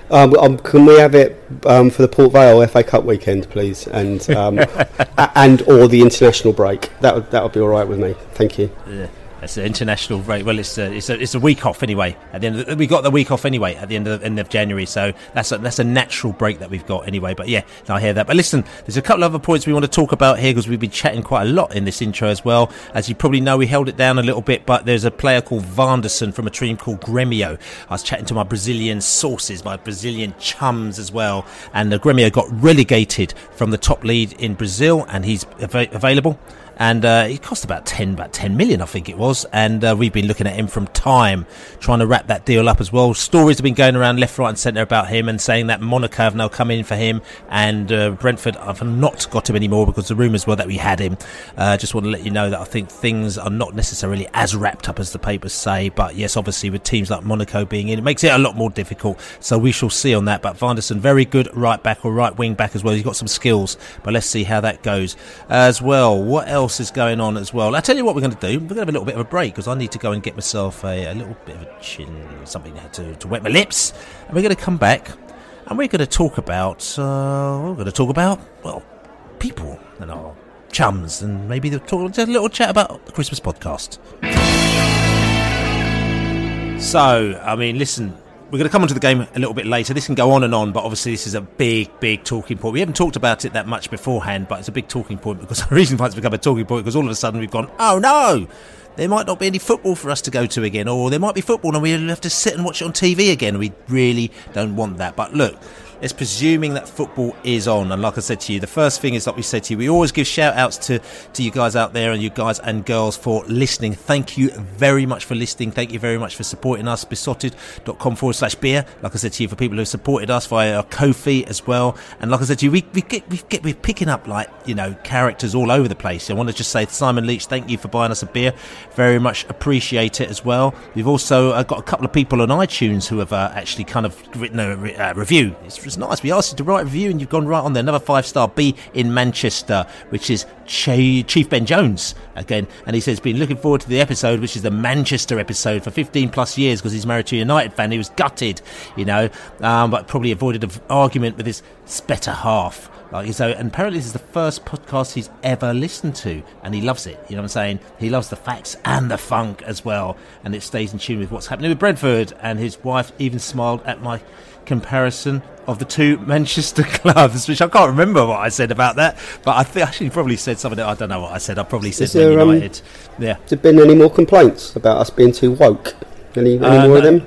Um, um, can we have it um, for the Port Vale FA Cup weekend, please, and um, and or the international break? That would that would be all right with me. Thank you. Yeah. It's an international break. Well, it's a, it's a, it's a week off anyway. At the end, the, we got the week off anyway at the end of end of January. So that's a, that's a natural break that we've got anyway. But yeah, I hear that. But listen, there's a couple of other points we want to talk about here because we've been chatting quite a lot in this intro as well. As you probably know, we held it down a little bit, but there's a player called Vanderson from a team called Gremio. I was chatting to my Brazilian sources, my Brazilian chums as well, and the Gremio got relegated from the top lead in Brazil, and he's av- available and uh, it cost about 10 about 10 million I think it was. And uh, we've been looking at him from time trying to wrap that deal up as well. Stories have been going around left right and centre about him and saying that Monaco have now come in for him and uh, Brentford have not got him anymore because the rumours were that we had him. Uh, just want to let you know that I think things are not necessarily as wrapped up as the papers say but yes obviously with teams like Monaco being in it makes it a lot more difficult. So we shall see on that. But Vanderson very good right back or right wing back as well. He's got some skills but let's see how that goes. As well what else else is going on as well. I'll tell you what we're going to do. We're going to have a little bit of a break because I need to go and get myself a, a little bit of a chin, something to, to wet my lips. And we're going to come back and we're going to talk about, uh, we're going to talk about, well, people and our chums and maybe talk, a little chat about the Christmas podcast. So, I mean, listen, we're going to come onto the game a little bit later. This can go on and on, but obviously this is a big, big talking point. We haven't talked about it that much beforehand, but it's a big talking point because the reason why it's become a talking point because all of a sudden we've gone, oh no, there might not be any football for us to go to again, or there might be football and we'll have to sit and watch it on TV again. We really don't want that. But look, it's presuming that football is on. And like I said to you, the first thing is like we said to you, we always give shout outs to, to you guys out there and you guys and girls for listening. Thank you very much for listening. Thank you very much for supporting us. Beesotted.com forward slash beer. Like I said to you, for people who supported us via our Ko-fi as well. And like I said to you, we, we get, we get, we're picking up like, you know, characters all over the place. I want to just say Simon Leach, thank you for buying us a beer. Very much appreciate it as well. We've also uh, got a couple of people on iTunes who have uh, actually kind of written a re- uh, review. It's was nice. We asked you to write a review, and you've gone right on there. Another five star B in Manchester, which is Chief Ben Jones again. And he says, been looking forward to the episode, which is the Manchester episode for 15 plus years because he's married to a United fan. He was gutted, you know, um, but probably avoided an argument with his better half. Like so, and apparently this is the first podcast he's ever listened to, and he loves it. You know what I'm saying? He loves the facts and the funk as well, and it stays in tune with what's happening with Brentford. And his wife even smiled at my comparison of the two Manchester clubs, which I can't remember what I said about that, but I think actually probably said something that I don't know what I said. I probably said there, um, United. Um, yeah. Has there been any more complaints about us being too woke? Any, any Uh, more of them?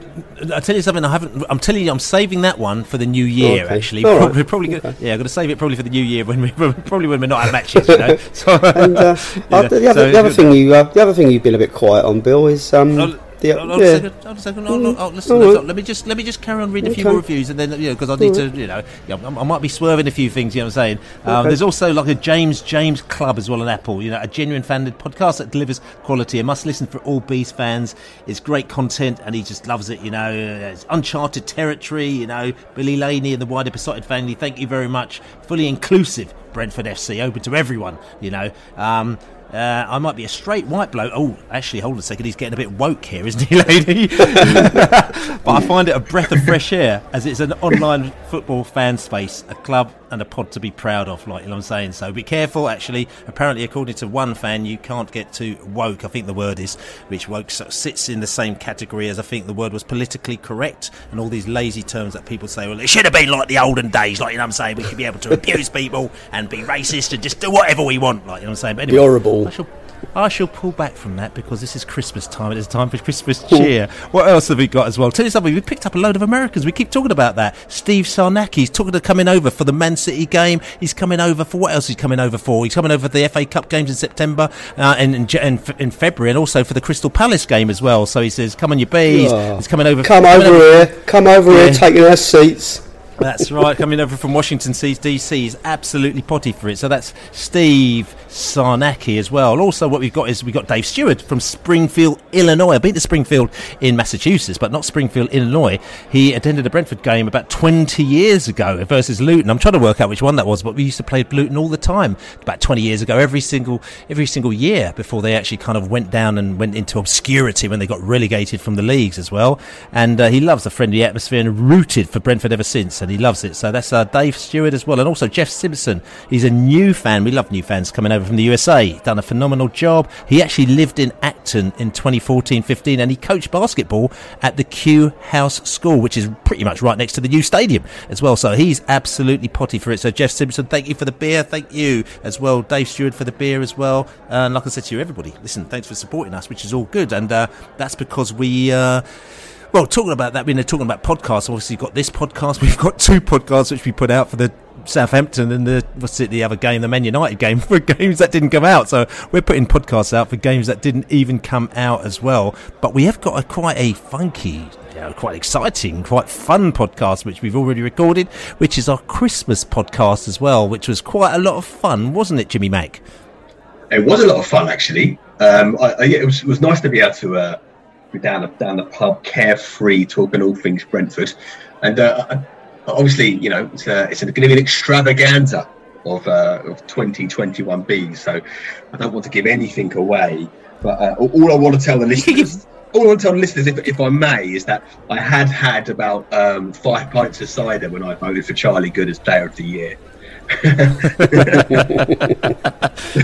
I tell you something. I haven't. I'm telling you, I'm saving that one for the new year. Okay. Actually, All right. probably, probably go- yeah, I'm going to save it probably for the new year when we probably when we're not at matches. You know. So, And uh, Yeah, uh, the, other, so- the other thing you uh, the other thing you've been a bit quiet on, Bill, is um, The, Hold on yeah. a second. Hold on a second. No, oh, listen, right. let me just let me just carry on reading a few more reviews, and then you know because I need to, you know, yeah, I, I might be swerving a few things. You know what I'm saying? Um, Okay. There's also like a James James Club as well on Apple. You know, a genuine fan podcast that delivers quality. A must listen for all Beast fans. It's great content, and he just loves it. You know, it's uncharted territory. You know, Billy Laney and the wider Beesotted family. Thank you very much. Fully inclusive. Brentford FC, open to everyone. You know. Um, uh, I might be a straight white bloke. Oh, actually, hold on a second. He's getting a bit woke here, isn't he, Laney? but I find it a breath of fresh air as it's an online football fan space, a club and a pod to be proud of, like you know what I'm saying. So be careful, actually. Apparently, according to one fan, you can't get too woke, I think the word is, which woke sort of sits in the same category as I think the word was politically correct and all these lazy terms that people say, well, it should have been like the olden days, like you know what I'm saying. We should be able to abuse people and be racist and just do whatever we want, like you know what I'm saying. But Be horrible. I shall, I shall pull back from that because this is Christmas time. It is time for Christmas cheer. What else have we got as well? Tell you something. We picked up a load of Americans. We keep talking about that. Steve Sarnacki's talking to coming over for the Man City game. He's coming over for what else? He's coming over for? He's coming over for the FA Cup games in September uh, and in, J- in, in February, and also for the Crystal Palace game as well. So he says, "Come on, you bees." He's coming over. Come coming over here, come over Yeah. here, taking our seats. That's right, coming over from Washington DC. is absolutely potty for it. So that's Steve Sarnacki as well. Also, what we've got is we've got Dave Stewart from Springfield, Illinois. I've been to Springfield in Massachusetts, but not Springfield, Illinois. He attended a Brentford game about 20 years ago versus Luton. I'm trying to work out which one that was, but we used to play Luton all the time about 20 years ago, every single every single year before they actually kind of went down and went into obscurity when they got relegated from the leagues as well. And uh, he loves the friendly atmosphere and rooted for Brentford ever since, and he loves it. So that's uh, Dave Stewart as well, and also Jeff Simpson. He's a new fan. We love new fans coming over from the USA. Done a phenomenal job. He actually lived in Acton in 2014-15, and he coached basketball at the Q House School, which is pretty much right next to the new stadium as well. So he's absolutely potty for it. So Jeff Simpson, thank you for the beer. Thank you as well, Dave Stewart for the beer as well. And like I said to you, everybody, listen, thanks for supporting us, which is all good, and uh, that's because we. Uh, well, talking about that, we're talking about podcasts. Obviously, you've got this podcast. We've got two podcasts which we put out for the Southampton and the what's it, the other game, the Man United game, for games that didn't come out. So we're putting podcasts out for games that didn't even come out as well. But we have got a quite a funky. Know, quite exciting, quite fun podcast, which we've already recorded, which is our Christmas podcast as well, which was quite a lot of fun, wasn't it, Jimmy Mack? It was a lot of fun, actually. Um, I, I, it was was nice to be able to uh, be down the, down the pub, carefree, talking all things Brentford, and uh, obviously, you know, it's a, it's going to be an extravaganza of uh, of 2021 B. So I don't want to give anything away, but uh, all I want to tell the listeners. All I want to tell the listeners, if, if I may, is that I had had about um, five pints of cider when I voted for Charlie Goode as Player of the Year.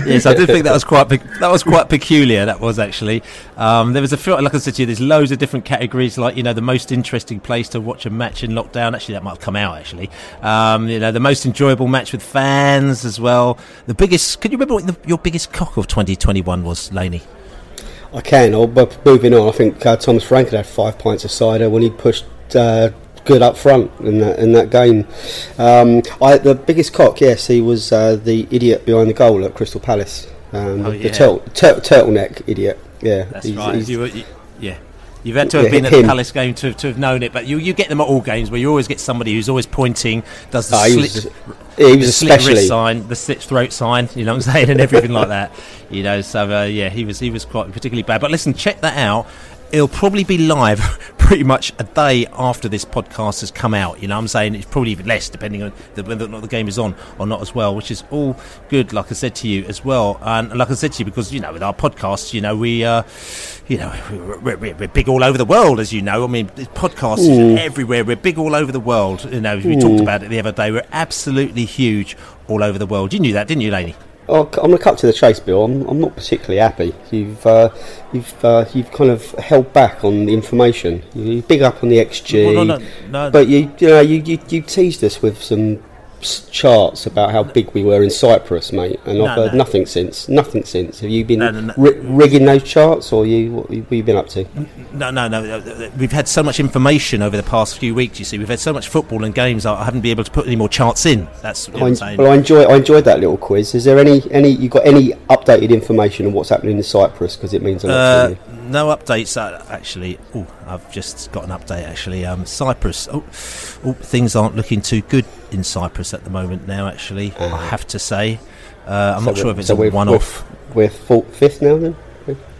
yes, I did think that was quite that was quite peculiar. That was actually. Um, there was a few, like I said to you, there's loads of different categories. Like you know, the most interesting place to watch a match in lockdown. Actually, that might have come out. Actually, um, you know, the most enjoyable match with fans as well. The biggest. Can you remember what the, your biggest cock of 2021 was, Laney? I can. Or, moving on, I think uh, Thomas Frank had five pints of cider when he pushed uh, Goode up front in that in that game. Um, I, the biggest cock, yes, he was uh, the idiot behind the goal at Crystal Palace. Um, Oh, the tur- tur- turtleneck idiot. Yeah, That's he's- right. he's- You were, you, yeah. You've had to have Yeah, been at the him. Palace game to, to have known it, but you, you get them at all games where you always get somebody who's always pointing, does the Ah, he slit, was- he the slit wrist sign, the slit throat sign, you know what I'm saying, and everything like that. You know, so uh, yeah, he was he was quite particularly bad. But listen, check that out. It'll probably be live pretty much a day after this podcast has come out. You know what I'm saying? It's probably even less, depending on the, whether or not the game is on or not as well, which is all good, like I said to you as well. And like I said to you, because, you know, with our podcasts, you know, we, uh, you know, we're, we're, we're big all over the world, as you know. I mean, podcasts Mm. everywhere. We're big all over the world. You know, we talked about it the other day. We're absolutely huge all over the world. You knew that, didn't you, Laney? Oh, I'm going to cut to the chase, Bill. I'm, I'm not particularly happy. You've uh, you've uh, you've kind of held back on the information. You big up on the XG, Well, no, no, no. but you you know you, you, you teased us with some charts about how big we were in Cyprus, mate, and No, I've heard no. nothing since. Nothing since. Have you been No, ri- rigging those charts, or you what have you been up to? No, no, no. We've had so much information over the past few weeks. You see, we've had so much football and games. I haven't been able to put any more charts in. That's what I, I'm saying. well, I enjoy. I enjoyed that little quiz. Is there any any you got any updated information on what's happening in Cyprus? Because it means a lot Uh, to you. no updates uh, actually. Oh, I've just got an update actually. Um, Cyprus. Oh, oh, things aren't looking too good in Cyprus at the moment now. Actually, I have to say. Uh, I'm So not sure if it's so a we're- one-off. We're, we're fourth, fifth now then.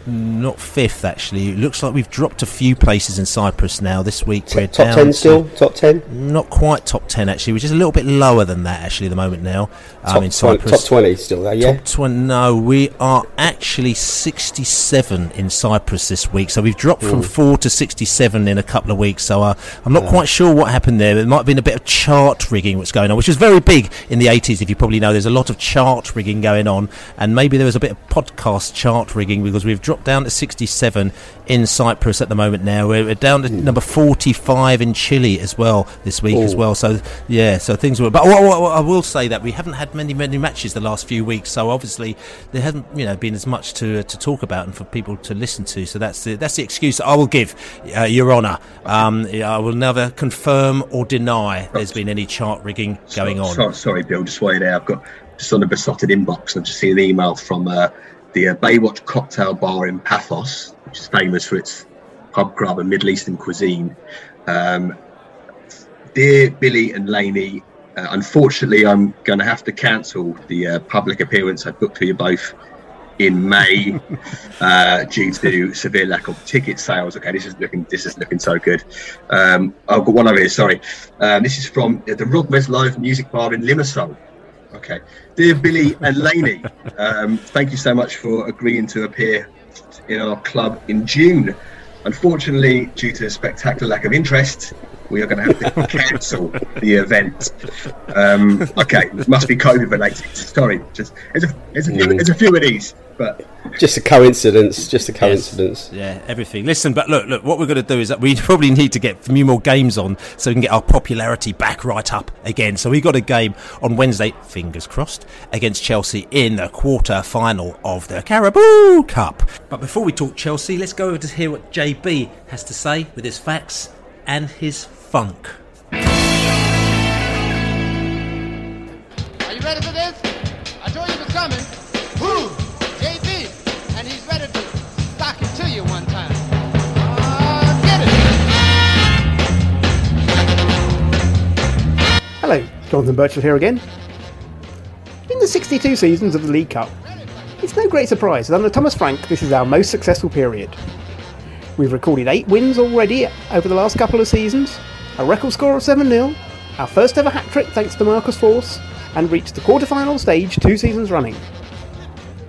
Not fifth actually. It looks like we've dropped a few places in Cyprus now this week. we're Top down ten to- still. Top ten. Not quite top ten actually, which is a little bit lower than that actually at the moment now. Um, Top, in 20, Cyprus. top twenty still. There, yeah. Top 20, no, we are actually 67 in Cyprus this week. So we've dropped from 4 to 67 in a couple of weeks. So uh, I'm not quite sure what happened there. It might have been a bit of chart rigging what's going on, which was very big in the 80s, if you probably know. There's a lot of chart rigging going on. And maybe there was a bit of podcast chart rigging because we've dropped down to 67 in Cyprus at the moment now. We're down to number 45 in Chile as well this week as well. So, yeah, so things were. But I will say that we haven't had many, many matches the last few weeks. So obviously there hasn't, you know, been as much to to talk about and for people to listen to. So that's the that's the excuse I will give, uh, Your Honour. Um, I will never confirm or deny there's been any chart rigging going on. Sorry, sorry, Bill. Just wait there. I've got just on the Beesotted inbox. I've just seen an email from uh, the uh, Baywatch Cocktail Bar in Paphos, which is famous for its pub grub and Middle Eastern cuisine. Um, dear Billy and Laney, uh, unfortunately, I'm going to have to cancel the uh, public appearance I booked for you both in May uh, due to severe lack of ticket sales. Okay, this is looking this is looking so good. Um, I've got one over here. Sorry, um, this is from the Rogmes Live Music Bar in Limassol. Okay, dear Billy and Laney, um, thank you so much for agreeing to appear in our club in June. Unfortunately, due to a spectacular lack of interest, we are going to have to cancel the event. Um, okay, it must be COVID related. Sorry, just there's a, there's, a few, there's a few of these, but Just a coincidence. Just a coincidence. Yeah, everything. Listen, but look, look. What we're going to do is that we probably need to get a few more games on so we can get our popularity back right up again. So we got a game on Wednesday, fingers crossed, against Chelsea in the quarter final of the Carabao Cup. But before we talk Chelsea, let's go over to hear what JB has to say with his facts and his funk. Are you ready for this? I told you it was coming. Hello, Jonathan Birchall here again. In the 62 seasons of the League Cup, it's no great surprise that under Thomas Frank this is our most successful period. We've recorded 8 wins already over the last couple of seasons, a record score of 7 0, our first ever hat trick thanks to Marcus Forss, and reached the quarter-final stage two seasons running.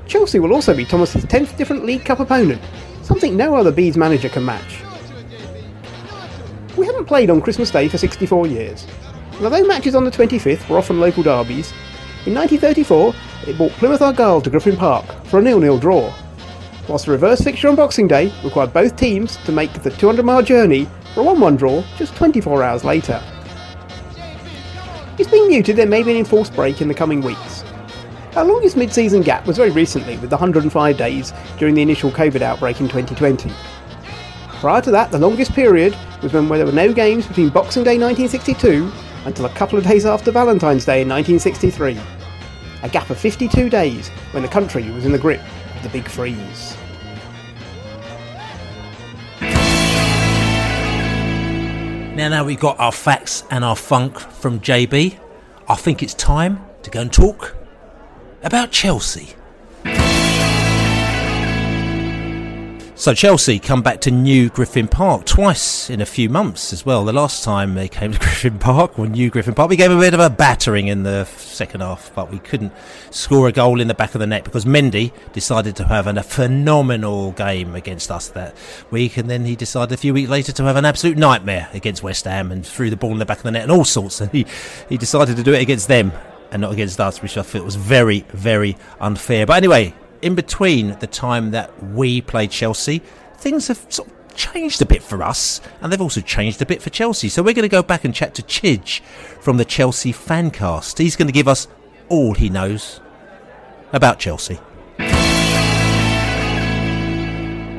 Chelsea will also be Thomas's 10th different League Cup opponent, something no other Bees manager can match. We haven't played on Christmas Day for 64 years, and although matches on the 25th were often local derbies, in 1934 it brought Plymouth Argyle to Griffin Park for a nil-nil draw, whilst the reverse fixture on Boxing Day required both teams to make the 200-mile journey for a 1-1 draw just 24 hours later. It's been muted there may be an enforced break in the coming weeks. Our longest mid-season gap was very recently with the 105 days during the initial COVID outbreak in 2020. Prior to that, the longest period was when there were no games between Boxing Day 1962 until a couple of days after Valentine's Day in 1963. A gap of 52 days when the country was in the grip of the Big Freeze. Now, now we've got our facts and our funk from JB. I think it's time to go and talk about Chelsea. So Chelsea come back to New Griffin Park twice in a few months as well. The last time they came to Griffin Park, or New Griffin Park, we gave a bit of a battering in the second half, but we couldn't score a goal in the back of the net because Mendy decided to have an, a phenomenal game against us that week, and then he decided a few weeks later to have an absolute nightmare against West Ham and threw the ball in the back of the net and all sorts. And he, he decided to do it against them and not against us, which I felt was very, very unfair. But anyway, in between the time that we played Chelsea, things have sort of changed a bit for us, and they've also changed a bit for Chelsea. So we're going to go back and chat to Chidge from the Chelsea Fancast. He's going to give us all he knows about Chelsea.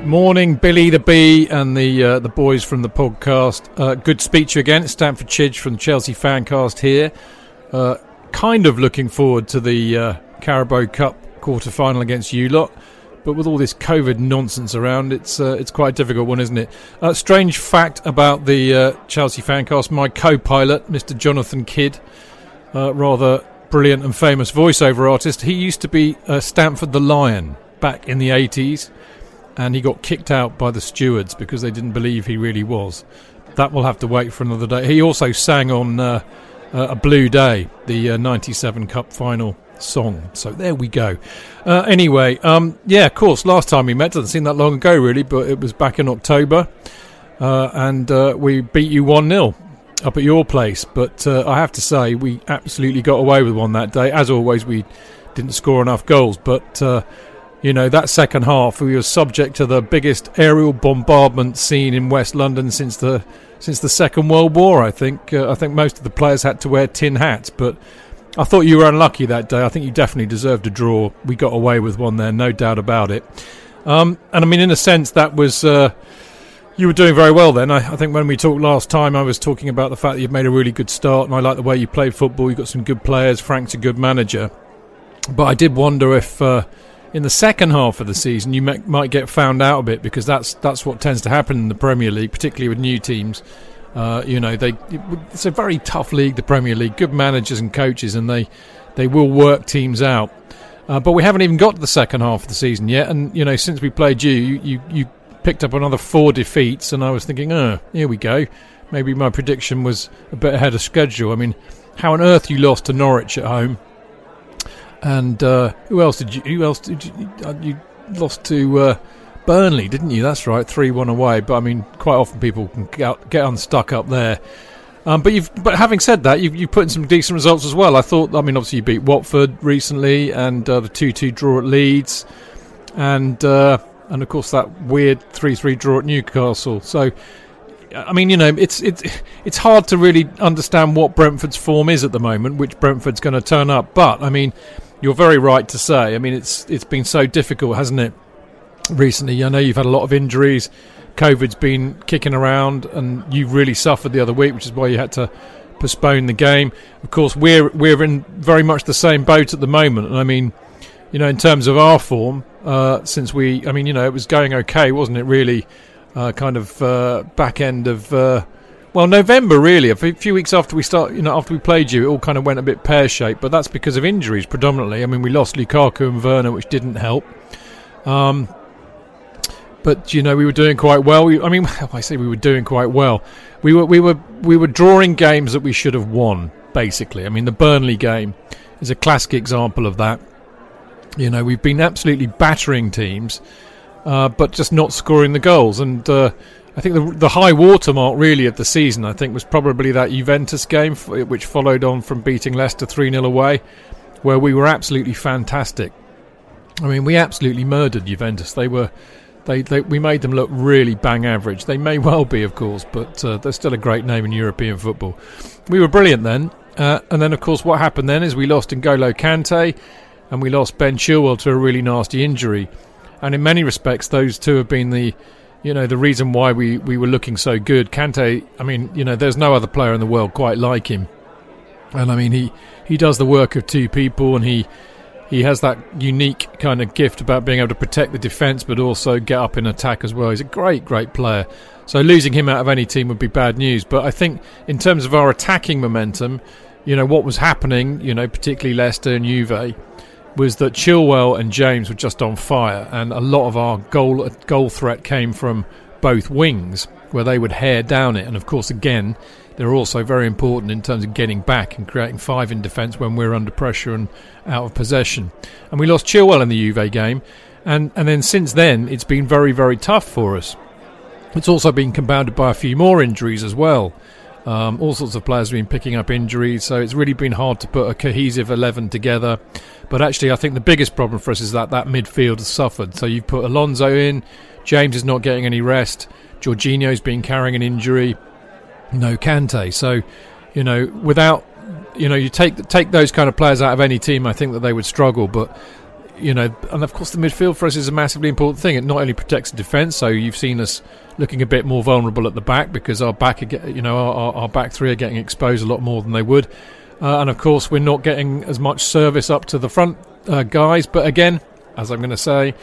Morning, Billy the Bee and the uh, the boys from the podcast. Uh, good speech again. Stamford Chidge from the Chelsea Fancast here. Uh, kind of looking forward to the uh, Carabao Cup quarter final against you lot, but with all this COVID nonsense around, it's uh, it's quite a difficult one, isn't it? Uh, strange fact about the Chelsea Fancast: my co-pilot, Mr. Jonathan Kydd, rather brilliant and famous voiceover artist. He used to be Stamford the Lion back in the eighties and he got kicked out by the stewards because they didn't believe he really was. That will have to wait for another day. He also sang on uh, uh, A Blue Day, the uh, 97 Cup final song. So there we go. Uh, anyway, um, yeah, of course, last time we met doesn't seem that long ago, really, but it was back in October, uh, and uh, we beat you 1 0 up at your place. But I have to say, we absolutely got away with one that day. As always, we didn't score enough goals, but you know, that second half, we were subject to the biggest aerial bombardment seen in West London since the since the Second World War. I think uh, I think most of the players had to wear tin hats, but I thought you were unlucky that day. I think you definitely deserved a draw. We got away with one there, no doubt about it. Um, and I mean, in a sense, that was. Uh, you were doing very well then. I, I, think when we talked last time, I was talking about the fact that you've made a really good start, and I like the way you played football. You've got some good players. Frank's a good manager. But I did wonder if uh, in the second half of the season, you might get found out a bit because that's that's what tends to happen in the Premier League, particularly with new teams. Uh, you know, they it's a very tough league, the Premier League. Good managers and coaches, and they they will work teams out. Uh, but we haven't even got to the second half of the season yet, and you know, since we played you, you you, you picked up another four defeats, and I was thinking, oh, here we go. Maybe my prediction was a bit ahead of schedule. I mean, how on earth you lost to Norwich at home? And uh, who else did you? Who else did you? Uh, you lost to uh, Burnley, didn't you? That's right, three-one away. But I mean, quite often people can get, get unstuck up there. Um, but you've, but having said that, you've, you put in some decent results as well. I thought. I mean, obviously you beat Watford recently, and uh, the two-two draw at Leeds, and uh, and of course that weird three-three draw at Newcastle. So. I mean, you know, it's it's it's hard to really understand what Brentford's form is at the moment, which Brentford's going to turn up. But I mean, you're very right to say. I mean, it's it's been so difficult, hasn't it? Recently, I know you've had a lot of injuries. COVID's been kicking around, and you really suffered the other week, which is why you had to postpone the game. Of course, we're we're in very much the same boat at the moment, and I mean, you know, in terms of our form, uh, since we, I mean, you know, it was going okay, wasn't it? Really, uh, kind of uh, back end of uh, well, November really. A few weeks after we start, you know, after we played you, it all kind of went a bit pear shaped. But that's because of injuries predominantly. I mean, we lost Lukaku and Werner, which didn't help. Um, but you know, we were doing quite well. We, I mean, I say we were doing quite well. We were, we were, we were drawing games that we should have won. Basically, I mean, the Burnley game is a classic example of that. You know, we've been absolutely battering teams, uh, but just not scoring the goals. And uh, I think the, the high watermark really of the season, I think, was probably that Juventus game, which followed on from beating Leicester 3 0 away, where we were absolutely fantastic. I mean, we absolutely murdered Juventus. They were. They, they, we made them look really bang average. They may well be, of course, but uh, they're still a great name in European football. We were brilliant then, uh, and then of course what happened then is we lost N'Golo Kante, and we lost Ben Chilwell to a really nasty injury. And in many respects, those two have been the you know, the reason why we, we were looking so good. Kante, I mean, you know, there's no other player in the world quite like him. And I mean, he, he does the work of two people and he he has that unique kind of gift about being able to protect the defence but also get up in attack as well. He's a great, great player. So losing him out of any team would be bad news. But I think in terms of our attacking momentum, you know, what was happening, you know, particularly Leicester and Juve, was that Chilwell and James were just on fire, and a lot of our goal goal threat came from both wings, where they would hare down it. And of course, again, they're also very important in terms of getting back and creating five in defence when we're under pressure and out of possession. And we lost Chilwell in the Juve game, and and then since then it's been very very tough for us. It's also been compounded by a few more injuries as well. Um, all sorts of players have been picking up injuries, so it's really been hard to put a cohesive 11 together. But actually, I think the biggest problem for us is that that midfield has suffered. So you've put Alonso in, James is not getting any rest. Jorginho's been carrying an injury. No Kante. So, you know, without, you know, you take take those kind of players out of any team, I think that they would struggle. But you know, and of course the midfield for us is a massively important thing. It not only protects the defence, so you've seen us looking a bit more vulnerable at the back because our back, you know, our, our back three are getting exposed a lot more than they would, uh, and of course we're not getting as much service up to the front uh, guys. But again, as I'm going to say,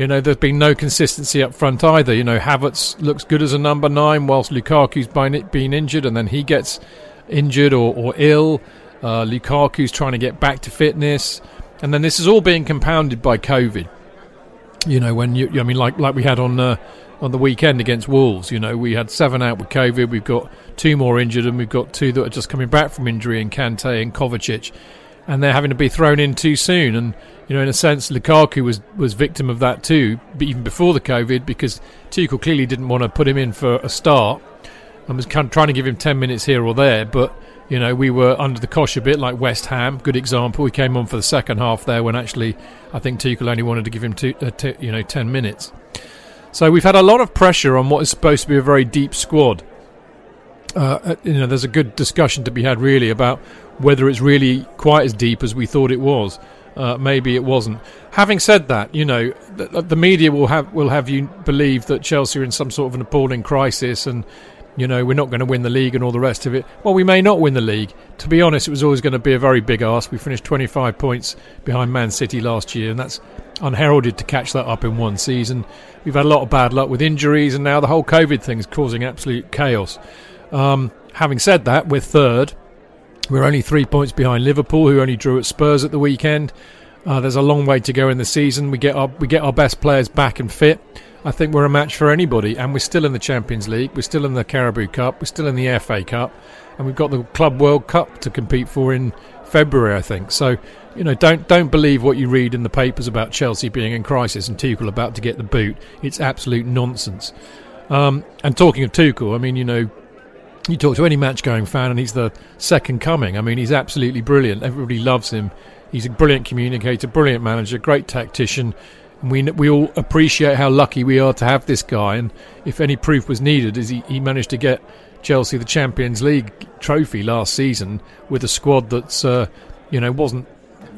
you know, there's been no consistency up front either. You know, Havertz looks good as a number nine, whilst Lukaku's been injured, and then he gets injured or, or ill. Uh, Lukaku's trying to get back to fitness. And then this is all being compounded by COVID. You know, when you, I mean, like like we had on uh, on the weekend against Wolves. You know, we had seven out with COVID. We've got two more injured, and we've got two that are just coming back from injury in Kante and Kovacic, and they're having to be thrown in too soon. And you know, in a sense, Lukaku was was victim of that too, even before the COVID, because Tuchel clearly didn't want to put him in for a start and was kind of trying to give him ten minutes here or there, but you know, we were under the cosh a bit, like West Ham. Good example. We came on for the second half there when actually I think Tuchel only wanted to give him two, uh, t- you know, ten minutes. So we've had a lot of pressure on what is supposed to be a very deep squad. Uh, uh, you know, there's a good discussion to be had really about whether it's really quite as deep as we thought it was. Uh, maybe it wasn't. Having said that, you know, the, the, media will have will have you believe that Chelsea are in some sort of an appalling crisis, and you know, we're not going to win the league and all the rest of it. Well, we may not win the league. To be honest, it was always going to be a very big ask. We finished 25 points behind Man City last year, and that's unheralded to catch that up in one season. We've had a lot of bad luck with injuries, and now the whole COVID thing is causing absolute chaos. Um, having said that, we're third. We're only three points behind Liverpool, who only drew at Spurs at the weekend. Uh, there's a long way to go in the season. We get our we get our best players back and fit. I think we're a match for anybody, and we're still in the Champions League, we're still in the Carabao Cup, we're still in the FA Cup, and we've got the Club World Cup to compete for in February, I think. So, you know, don't don't believe what you read in the papers about Chelsea being in crisis and Tuchel about to get the boot. It's absolute nonsense. Um, and talking of Tuchel, I mean, you know, you talk to any match-going fan, and he's the second coming. I mean, he's absolutely brilliant. Everybody loves him. He's a brilliant communicator, brilliant manager, great tactician we we all appreciate how lucky we are to have this guy. And if any proof was needed, is he, he managed to get Chelsea the Champions League trophy last season with a squad that's uh, you know wasn't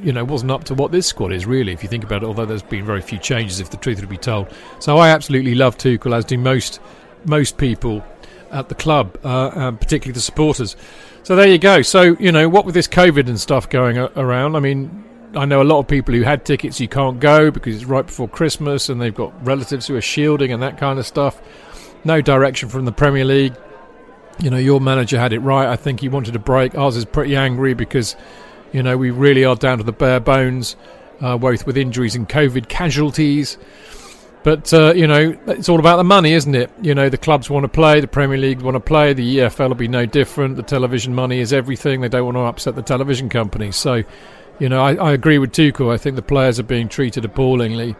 you know wasn't up to what this squad is really. If you think about it, although there's been very few changes, if the truth would be told. So I absolutely love Tuchel, as do most most people at the club, uh, particularly the supporters. So there you go. So you know what with this COVID and stuff going around. I mean, I know a lot of people who had tickets you can't go because it's right before Christmas and they've got relatives who are shielding and that kind of stuff. No direction from the Premier League. You know, your manager had it right. I think he wanted a break. Ours is pretty angry because, you know, we really are down to the bare bones, uh, both with injuries and COVID casualties. But, uh, you know, it's all about the money, isn't it? You know, the clubs want to play, the Premier League want to play, the EFL will be no different. The television money is everything. They don't want to upset the television companies. So, you know, I, I agree with Tuchel. I think the players are being treated appallingly,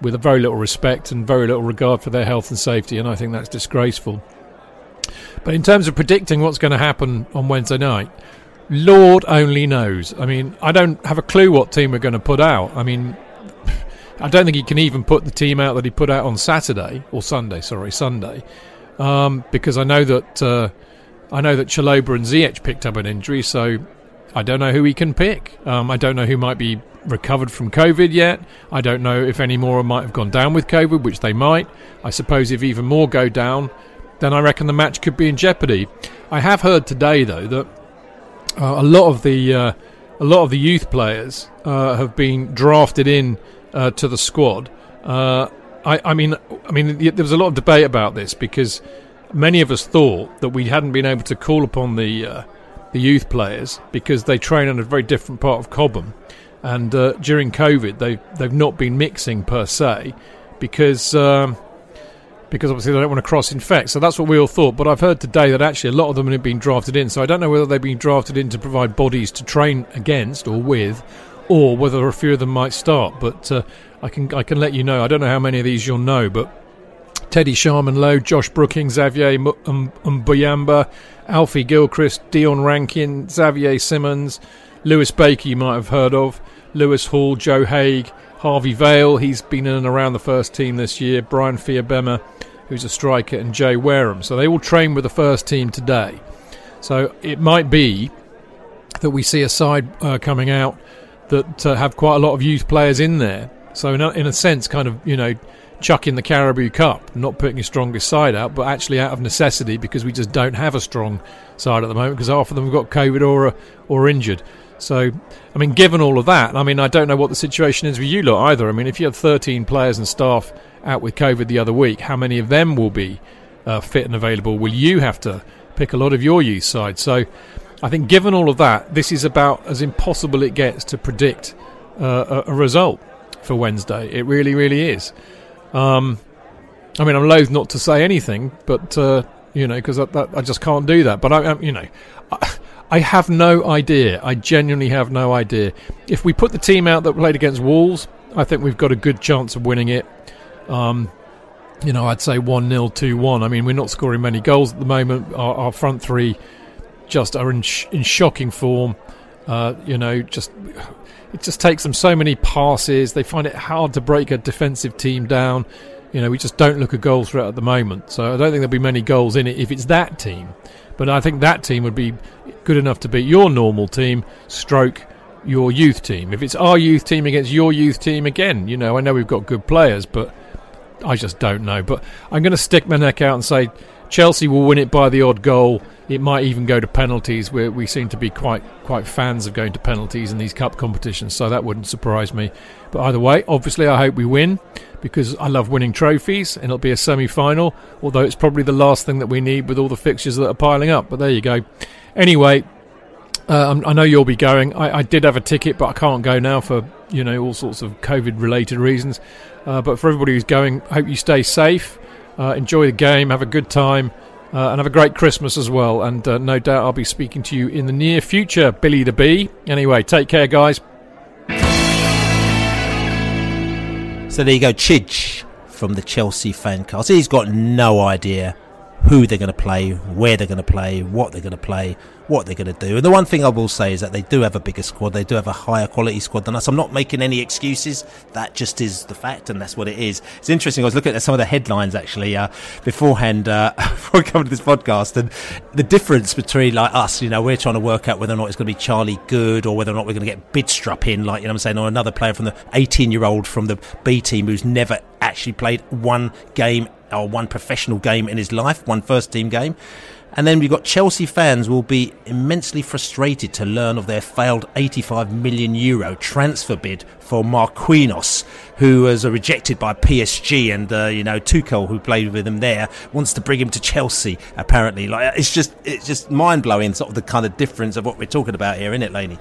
with a very little respect and very little regard for their health and safety, and I think that's disgraceful. But in terms of predicting what's going to happen on Wednesday night, Lord only knows. I mean, I don't have a clue what team we're going to put out. I mean, I don't think he can even put the team out that he put out on Saturday or Sunday. Sorry, Sunday, um, because I know that uh, I know that Chalobah and Ziyech picked up an injury, so I don't know who he can pick. Um, I don't know who might be recovered from COVID yet. I don't know if any more might have gone down with COVID, which they might. I suppose if even more go down, then I reckon the match could be in jeopardy. I have heard today, though, that uh, a lot of the uh, a lot of the youth players uh, have been drafted in uh, to the squad. Uh, I, I, mean, I mean, there was a lot of debate about this because many of us thought that we hadn't been able to call upon the uh, the youth players because they train on a very different part of Cobham, and uh, during COVID they they've not been mixing per se because. Um, because obviously they don't want to cross infect. So that's what we all thought. But I've heard today that actually a lot of them have been drafted in. So I don't know whether they've been drafted in to provide bodies to train against or with, or whether a few of them might start. But uh, I can I can let you know. I don't know how many of these you'll know, but Teddy Sharman Lowe, Josh Brooking, Xavier Mbuyamba, Alfie Gilchrist, Dion Rankine, Xavier Simons, Lewis Baker, you might have heard of, Lewis Hall, Joe Haigh, Harvey Vale, he's been in and around the first team this year, Bryan Fiabema, who's a striker, and Jay Wareham. So they all train with the first team today. So it might be that we see a side uh, coming out that have quite a lot of youth players in there. So in a, in a sense, kind of you know chucking the Carabao Cup, not putting your strongest side out, but actually out of necessity because we just don't have a strong side at the moment because half of them have got COVID or or injured. So, I mean, given all of that, I mean, I don't know what the situation is with you lot either. I mean, if you had 13 players and staff out with COVID the other week, how many of them will be uh, fit and available? Will you have to pick a lot of your youth side? So, I think given all of that, this is about as impossible it gets to predict uh, a, a, result for Wednesday. It really, really is. Um, I mean, I'm loath not to say anything, but uh, you know, because I, I, just can't do that. But I, I you know, I, I, have no idea. I genuinely have no idea. If we put the team out that played against Wolves, I think we've got a good chance of winning it. Um, you know, I'd say 1 0, 2 1. I mean, we're not scoring many goals at the moment. Our, our front three just are in, sh- in shocking form. Uh, you know, just it just takes them so many passes. They find it hard to break a defensive team down. You know, we just don't look a goal threat at the moment. So I don't think there'll be many goals in it if it's that team. But I think that team would be good enough to beat your normal team, stroke your youth team. If it's our youth team against your youth team, again, you know, I know we've got good players, but I just don't know. But I'm going to stick my neck out and say Chelsea will win it by the odd goal. It might even go to penalties. Where we seem to be quite quite fans of going to penalties in these cup competitions, so that wouldn't surprise me. But either way, obviously, I hope we win because I love winning trophies, and it'll be a semi-final. Although it's probably the last thing that we need with all the fixtures that are piling up. But there you go. Anyway, uh, I know you'll be going. I, I, did have a ticket, but I can't go now for you know all sorts of COVID-related reasons. Uh, but for everybody who's going, I hope you stay safe. Uh, enjoy the game, have a good time, uh, and have a great Christmas as well. And uh, no doubt I'll be speaking to you in the near future, Billy the Bee. Anyway, take care, guys. So there you go, Chidge from the Chelsea fancast. He's got no idea who they're going to play, where they're going to play, what they're going to play what they're going to do. And the one thing I will say is that they do have a bigger squad. They do have a higher quality squad than us. I'm not making any excuses. That just is the fact, and that's what it is. It's interesting. I was looking at some of the headlines actually uh, beforehand uh, before coming to this podcast, and the difference between like us, you know, we're trying to work out whether or not it's going to be Charlie Goode or whether or not we're going to get Bidstrup in, like you know, I'm saying, or another player from the 18 year old from the B team who's never actually played one game or one professional game in his life, one first team game. And then we've got Chelsea fans will be immensely frustrated to learn of their failed 85 million euro transfer bid for Marquinhos, who was rejected by PSG, and uh, you know Tuchel, who played with him there, wants to bring him to Chelsea. Apparently, like it's just it's just mind blowing, sort of the kind of difference of what we're talking about here, isn't it, Laney?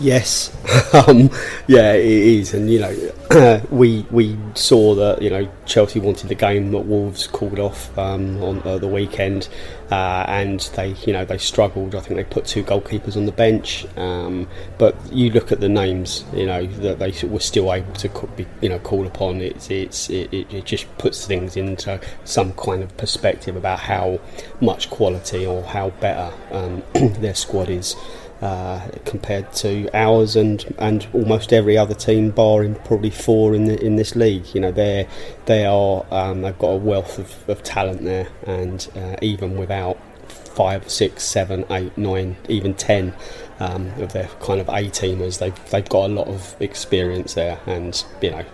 Yes, um, yeah, it is, and you know, we we saw that you know Chelsea wanted the game that Wolves called off um, on uh, the weekend, uh, and they you know they struggled. I think they put two goalkeepers on the bench, um, but you look at the names, you know that they were still able to be, you know call upon. It's it's it, it just puts things into some kind of perspective about how much quality or how better um, their squad is. Uh, compared to ours and, and almost every other team, barring probably four in the, in this league. You know, they they are um, they've got a wealth of, of talent there, and uh, even without five, six, seven, eight, nine, even ten um, of their kind of A teamers, they've they've got a lot of experience there, and you know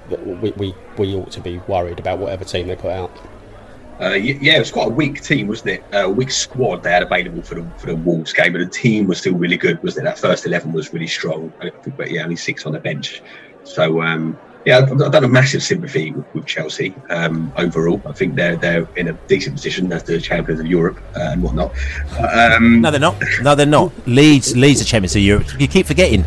we, we, we ought to be worried about whatever team they put out. Uh, yeah, it was quite a weak team, wasn't it? A weak squad they had available for the for the Wolves game, but the team was still really good, wasn't it? That first eleven was really strong. I think, but yeah, only six on the bench. So um, yeah, I've done a massive sympathy with, with Chelsea um, overall. I think they're they're in a decent position as the champions of Europe uh, and whatnot. Um, no, they're not. No, they're not. Leeds, Leeds are champions of Europe. You keep forgetting.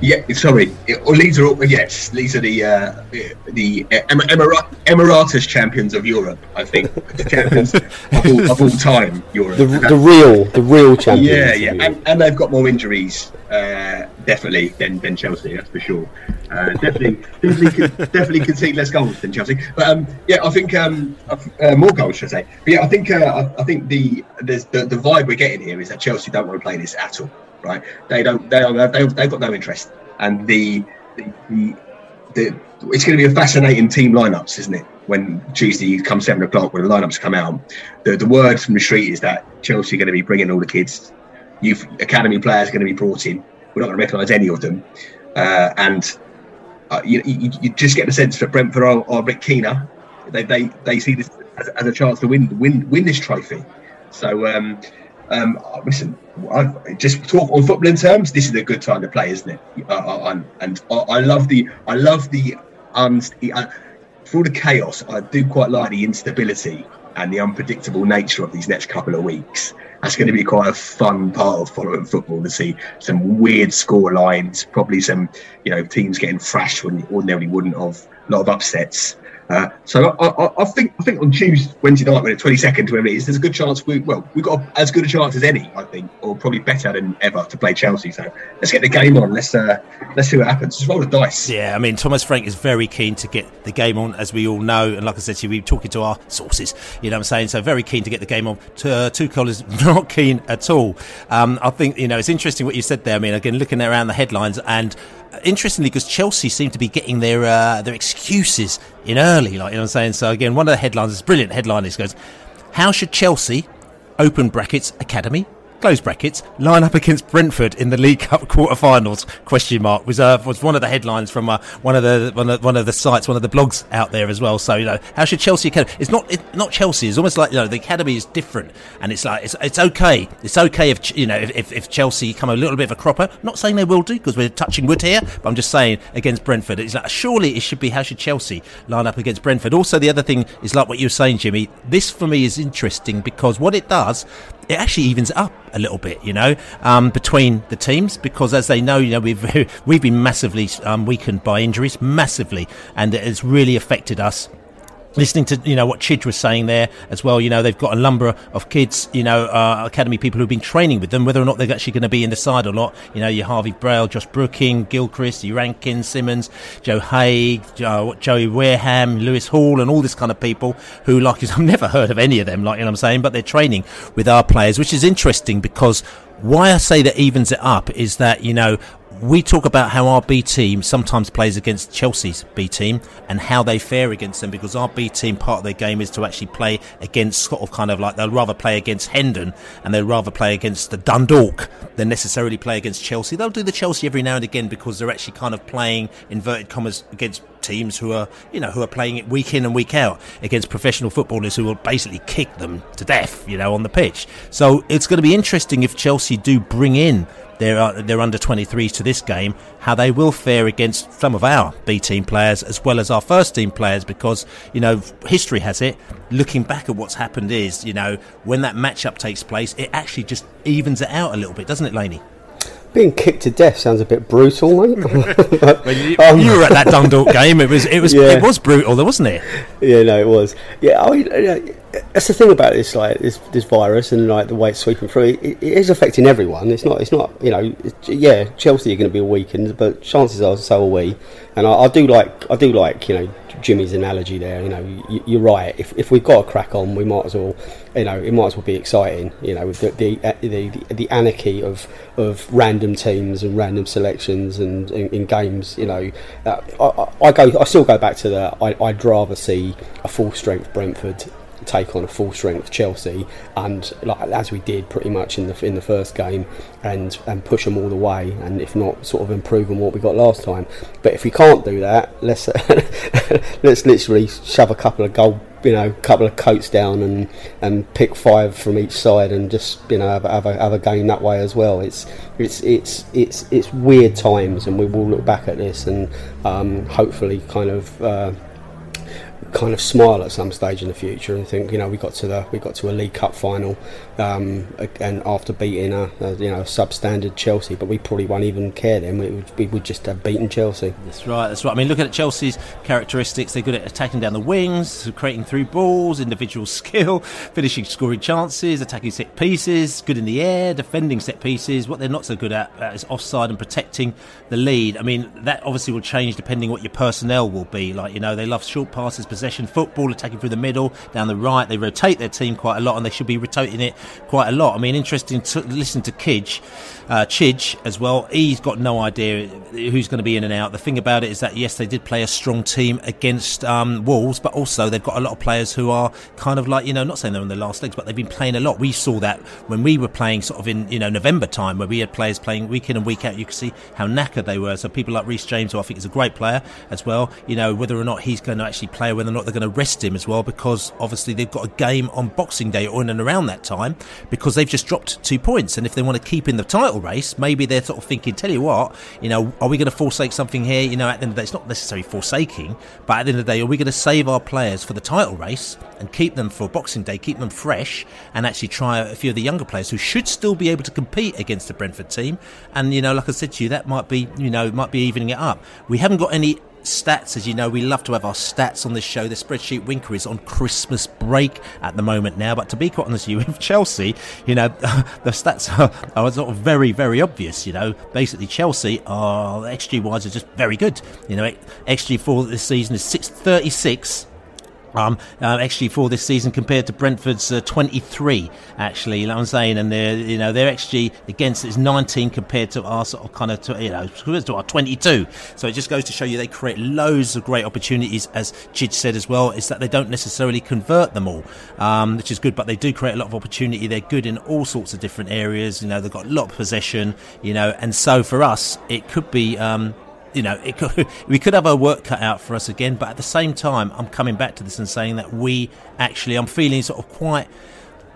Yeah, sorry. Or Leeds are yes, Leeds are the uh, the Emirat- Emiratus champions of Europe. I think the champions of, all, of all time. Europe. The, the real, the real champions. Yeah, yeah, and, and they've got more injuries. Uh, definitely than, than Chelsea, that's for sure. Uh, definitely, definitely, definitely concede less goals than Chelsea. But um, yeah, I think um, uh, more goals, should I say? But yeah, I think uh, I, I, think the, the the vibe we're getting here is that Chelsea don't want to play this at all. Right? They don't. They are. They, they've got no interest. And the the, the, the it's going to be a fascinating team lineups, isn't it? when Tuesday comes seven o'clock when the lineups come out, the, the word from the street is that Chelsea are going to be bringing all the kids, youth academy players are going to be brought in. We're not going to recognise any of them, uh, and uh, you, you, you, just get the sense that Brentford are, are Rick Keener. They, they they see this as, as, a chance to win win win this trophy. So um, um, listen, I, just talk on footballing terms. This is a good time to play, isn't it? Uh, uh, and I love the I love the um, for the chaos. I do quite like the instability and the unpredictable nature of these next couple of weeks. That's going to be quite a fun part of following football to see some weird score lines, probably some you know teams getting thrashed when ordinarily wouldn't have, a lot of upsets. Uh, so I, I, I, think I think on Tuesday, Wednesday night, when it's twenty second, whoever it is, there's a good chance we well we've got as good a chance as any, I think, or probably better than ever to play Chelsea. So let's get the game on. Let's uh, let's see what happens. Just roll the dice. Yeah, I mean Thomas Frank is very keen to get the game on, as we all know, and like I said to you, we're talking to our sources. You know what I'm saying? So very keen to get the game on. Uh, Tuchel is not keen at all. Um, I think you know it's interesting what you said there. I mean, again, looking around the headlines and interestingly, because Chelsea seem to be getting their uh, their excuses in early, like you know what I'm saying. So again, one of the headlines, this brilliant headline, is goes, "How should Chelsea open brackets academy close brackets, line up against Brentford in the League Cup quarter-finals? Question mark was uh, was one of the headlines from uh, one of the one of, one of the sites, one of the blogs out there as well. So you know, how should Chelsea Academy? It's not not Chelsea. It's almost like you know the academy is different, and it's like it's, it's okay. It's okay if you know if, if Chelsea come a little bit of a cropper. Not saying they will do because we're touching wood here, but I'm just saying against Brentford, it's like surely it should be how should Chelsea line up against Brentford. Also, the other thing is like what you were saying, Jimmy. This for me is interesting because what it does it actually evens up a little bit, you know, um, between the teams because as they know, you know, we've we've been massively um, weakened by injuries, massively, and it has really affected us listening to you know what Chidge was saying there as well. You know they've got a number of kids, you know, uh, academy people who've been training with them. Whether or not they're actually going to be in the side or not, you know, your Harvey Vale, Josh Brooking, Gilchrist, your Rankine, Simons, Joe Haigh, Joey Wareham, Lewis Hall, and all this kind of people who, like, I've never heard of any of them, like you know I'm saying, but they're training with our players, which is interesting because why I say that evens it up is that you know we talk about how our B team sometimes plays against Chelsea's B team and how they fare against them because our B team part of their game is to actually play against sort of kind of like they'll rather play against Hendon and they'll rather play against the Dundalk than necessarily play against Chelsea. They'll do the Chelsea every now and again because they're actually kind of playing inverted commas against teams who are you know who are playing it week in and week out against professional footballers who will basically kick them to death you know on the pitch. So it's going to be interesting if Chelsea do bring in their uh, their under 23s to this game, how they will fare against some of our B team players as well as our first team players, because you know history has it. Looking back at what's happened is, you know, when that matchup takes place, it actually just evens it out a little bit, doesn't it, Laney? Being kicked to death sounds a bit brutal, mate. you, um, you, were at that Dundalk game. It was it was yeah. it was brutal, though, wasn't it? Yeah, no, it was. Yeah, I that's the thing about this, like this this virus and like the way it's sweeping through. It, it is affecting everyone. It's not. It's not. You know. yeah, Chelsea are going to be weakened, but chances are so are we. And I, I, do like. I do like. You know, Jimmy's analogy there. You know, you, are right. If if we've got a crack on, we might as well. You know, it might as well be exciting. You know, with the the uh, the, the, the anarchy of of random teams and random selections and in, games. You know, uh, I, I, go. I still go back to the. I, I'd rather see a full strength Brentford take on a full strength Chelsea and like as we did pretty much in the in the first game and and push them all the way and if not sort of improve on what we got last time but if we can't do that let's let's literally shove a couple of goal you know, couple of coats down and, and pick five from each side and just you know have, have, a, have a game that way as well. It's it's it's it's it's weird times, and we will look back at this and um, hopefully kind of uh, kind of smile at some stage in the future and think, you know, we got to the we got to a League Cup final, um, and after beating a, a, you know substandard Chelsea, but we probably won't even care then. We would, we would just have beaten Chelsea. That's right. That's right. I mean, look at Chelsea's characteristics. They're good at attacking down the wings, creating through balls, individual skill, finishing scoring chances, attacking set pieces, good in the air, defending set pieces. What they're not so good at uh, is offside and protecting the lead. I mean, that obviously will change depending what your personnel will be. Like you know, they love short passes possession football, attacking through the middle, down the right. They rotate their team quite a lot, and they should be rotating it quite a lot. I mean, interesting to listen to Kidge, uh, Chidge as well. He's got no idea who's going to be in and out. The thing about it is that yes, they did play a strong team against um, Wolves, but also they've got a lot of players who are kind of like you know, not saying they're on their last legs, but they've been playing a lot. We saw that when we were playing sort of in you know November time, where we had players playing week in and week out. You could see how knackered they were. So people like Reece James, who I think is a great player as well, you know, whether or not he's going to actually play, whether or not they're going to rest him as well, because obviously they've got a game on Boxing Day or in and around that time, because they've just dropped two points, and if they want to keep in the title race, maybe they're sort of thinking, tell you what, you know, are we going to forsake something here? You know, at the end of the day, it's not necessarily forsaking, but at the end of the day, are we going to save our players for the title race and keep them for Boxing Day, keep them fresh, and actually try a few of the younger players who should still be able to compete against the Brentford team? And you know, like I said to you, that might be, you know, might be evening it up. We haven't got any stats. As you know, we love to have our stats on this show. The spreadsheet Winker is on Christmas break at the moment now. But to be quite honest with you, with Chelsea, you know, the stats are, are sort of very, very obvious. You know, basically Chelsea are XG wise are just very good. You know, XG for this season is six thirty six um, uh, actually for this season compared to Brentford's uh, 23 actually you know I'm saying? And their you know their XG against is 19 compared to our sort of kind of you know to our 22 so it just goes to show you they create loads of great opportunities as Chidge said as well is that they don't necessarily convert them all um, which is good but they do create a lot of opportunity. They're good in all sorts of different areas you know they've got a lot of possession you know and so for us it could be um, you know, could, we could have our work cut out for us again. But at the same time, I'm coming back to this and saying that we actually, I'm feeling sort of quite.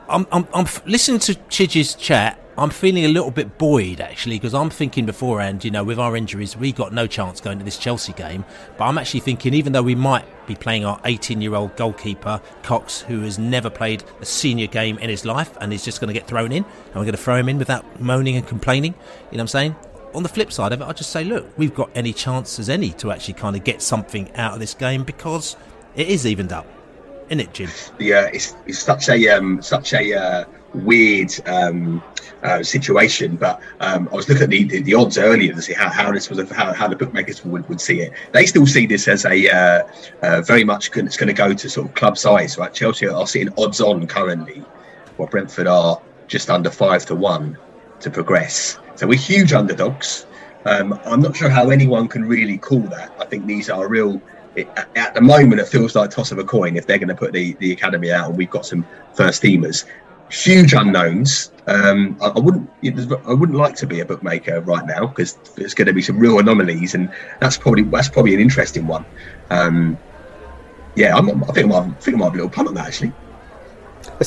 I'm, I'm, I'm listening to Chidge's chat. I'm feeling a little bit buoyed actually because I'm thinking beforehand, you know, with our injuries, we got no chance going to this Chelsea game. But I'm actually thinking, even though we might be playing our 18 year old goalkeeper, Cox, who has never played a senior game in his life and is just going to get thrown in, and we're going to throw him in without moaning and complaining, you know what I'm saying? On the flip side of it, I just say, look, we've got any chance as any to actually kind of get something out of this game because it is evened up, isn't it, Jim? Yeah, it's, it's such a um, such a uh, weird um, uh, situation. But um, I was looking at the, the, the, odds earlier to see how, how this was a, how, how the bookmakers would, would see it. They still see this as a uh, uh, very much it's going to go to sort of club size. Right, Chelsea are sitting odds on currently, while Brentford are just under five to one to progress. So we're huge underdogs. Um, I'm not sure how anyone can really call that. I think these are real. It, at the moment, it feels like toss of a coin if they're going to put the, the academy out and we've got some first teamers. Huge unknowns. Um, I, I, wouldn't. I wouldn't like to be a bookmaker right now because there's going to be some real anomalies, and that's probably that's probably an interesting one. Um, yeah, I'm, i think I might, I think I might be a little punt on that actually.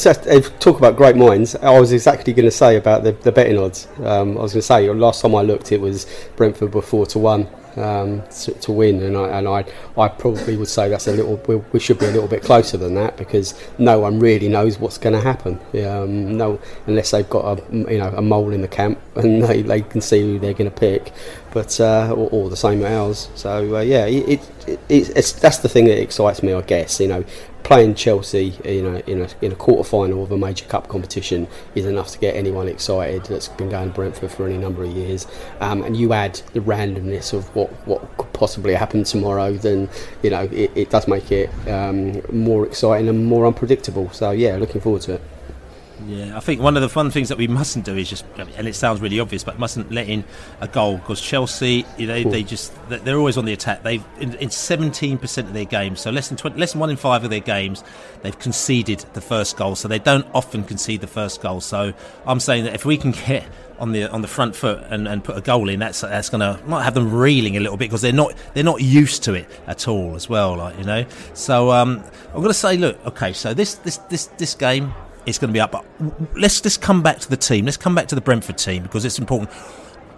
Just, talk about great minds. I was exactly going to say about the, the betting odds. Um, I was going to say last time I looked, it was Brentford were four to one um, to, to, win, and I and I, I probably would say that's a little. We, we, should be a little bit closer than that because no one really knows what's going to happen. Um, no, unless they've got a you know a mole in the camp and they, they can see who they're going to pick, but uh, the same ours. So uh, yeah, it, it, it's that's the thing that excites me, I guess. You know, playing Chelsea in a in a in a quarter final of a major cup competition is enough to get anyone excited that's been going to Brentford for any number of years. Um, and you add the randomness of what what could possibly happen tomorrow, then you know it, it does make it um, more exciting and more unpredictable. So yeah, looking forward to it. Yeah, I think one of the fun things that we mustn't do is just, and it sounds really obvious, but mustn't let in a goal because Chelsea, you know, they just they're always on the attack. They've in seventeen percent of their games, so less than 20, less than one in five of their games, they've conceded the first goal. So they don't often concede the first goal. So I'm saying that if we can get on the on the front foot and, and put a goal in, that's that's going to might have them reeling a little bit because they're not they're not used to it at all as well. Like you know, so um, I'm going to say, look, okay, so this this this this game it's going to be up. But let's just come back to the team. Let's come back to the Brentford team because it's important.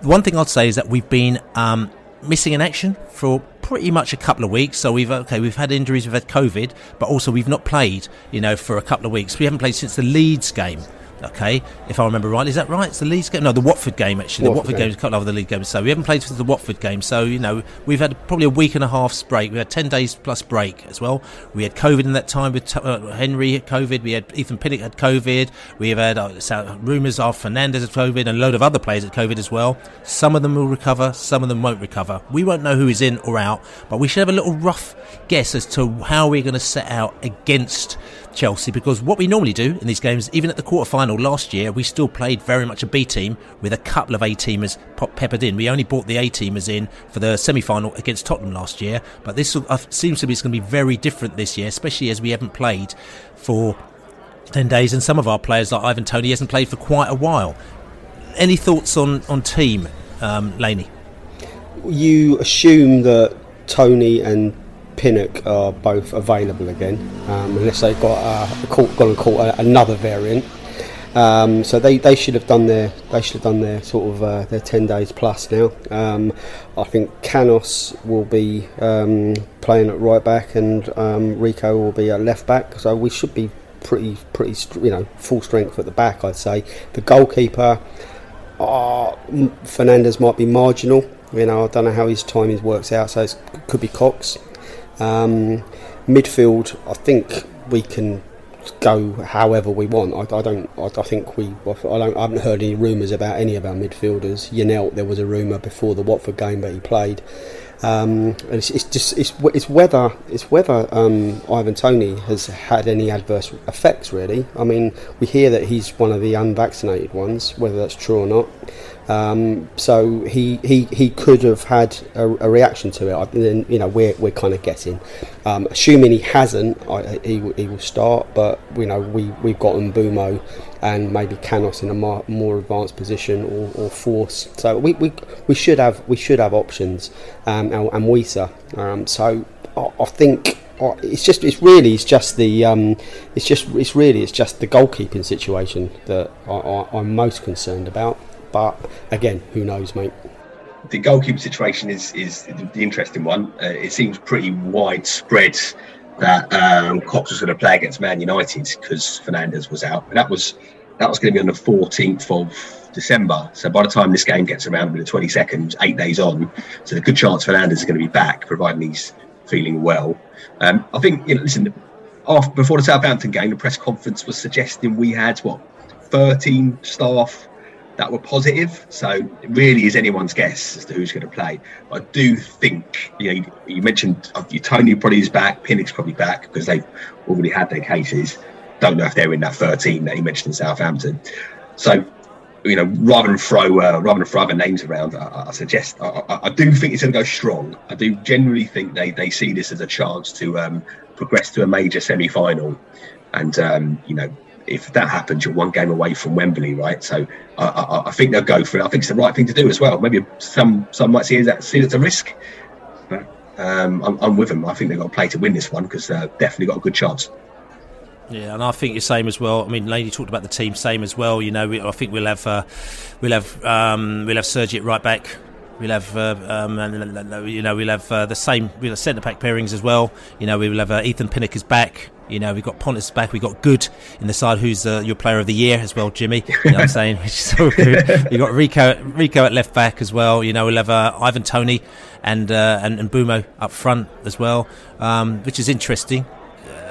One thing I'd say is that we've been um, missing in action for pretty much a couple of weeks. So we've okay, we've had injuries, we've had COVID, but also we've not played, you know, for a couple of weeks. We haven't played since the Leeds game Okay, if I remember right, is that right? It's the Leeds game. No, the Watford game actually. Watford the Watford game is cut over the league game. So we haven't played for the Watford game. So you know we've had probably a week and a half's break. We had ten days plus break as well. We had COVID in that time with uh, Henry had COVID. We had Ethan Pinnock had COVID. We have had uh, rumours of Fernandez had COVID and a load of other players had COVID as well. Some of them will recover. Some of them won't recover. We won't know who is in or out, but we should have a little rough guess as to how we're going to set out against Chelsea because what we normally do in these games, even at the quarter final last year, we still played very much a B team with a couple of A teamers peppered in. We only brought the A teamers in for the semi final against Tottenham last year, but this uh, seems to be going to be very different this year, especially as we haven't played for 10 days and some of our players like Ivan Toney, hasn't played for quite a while. Any thoughts on, on team, um, Laney? You assume that Toney and Pinnock are both available again, um, unless they've got uh, gone and caught another variant. Um, so they, they should have done their they should have done their sort of uh, their ten days plus now. Um, I think Canos will be um, playing at right back and um, Rico will be at left back. So we should be pretty pretty you know full strength at the back. I'd say the goalkeeper. Uh, Fernandez might be marginal. You know, I don't know how his timing works out, so it could be Cox. Um, midfield, I think we can go however we want. I, I don't. I, I, think we. I don't. I haven't heard any rumours about any of our midfielders. Janelt, there was a rumour before the Watford game that he played. Um, it's, it's, just it's, it's whether it's whether um, Ivan Toney has had any adverse effects. Really, I mean, we hear that he's one of the unvaccinated ones. Whether that's true or not, um, so he, he he could have had a, a reaction to it. And then you know we're we're kind of guessing, um, assuming he hasn't, I, he he will start. But you know we we've got Mbeumo and maybe Canos in a more, more advanced position or, or Forss. So we, we we should have we should have options um, and, and Wissa. Um, so I, I think it's just it's really it's just the um, it's just it's really it's just the goalkeeping situation that I, am most concerned about. But again, who knows, mate? The goalkeeper situation is is the interesting one. Uh, it seems pretty widespread that um, Cox was going to play against Man United because Fernandez was out. And that was that was going to be on the 14th of December. So by the time this game gets around, with the 22nd, eight days on, so the good chance Fernandez is going to be back, providing he's feeling well. Um, I think, you know, listen, after, before the Southampton game, the press conference was suggesting we had what 13 staff that were positive. So it really is anyone's guess as to who's going to play. I do think, you know, you, you mentioned uh, Toney probably is back, Pinnock's probably back because they've already had their cases. Don't know if they're in that 13 that he mentioned in Southampton. So, you know, rather than throw uh, rather than throw other names around, I, I suggest I, I, I, do think it's going to go strong. I do generally think they they see this as a chance to um, progress to a major semi final, and um, you know if that happens, you're one game away from Wembley, right? So I, I, I, think they'll go for it. I think it's the right thing to do as well. Maybe some some might see that see it as a risk, but um, I'm, I'm, with them. I think they've got to play to win this one because they've definitely got a good chance. Yeah, and I think the same as well. I mean, Laney talked about the team, same as well. You know, we, I think we'll have uh, we'll have um, we'll have Sergi right back. We'll have, uh, um, you know, we'll have uh, the same, we'll have centre back pairings as well. You know, we will have uh, Ethan Pinnock is back. You know, we've got Pontus back. We've got Goode in the side, who's uh, your player of the year as well, Jimmy. You know I'm saying? Which is so good. We've got Rico, Rico at left back as well. You know, we'll have uh, Ivan Toney and, uh, and, and Mbeumo up front as well, um, which is interesting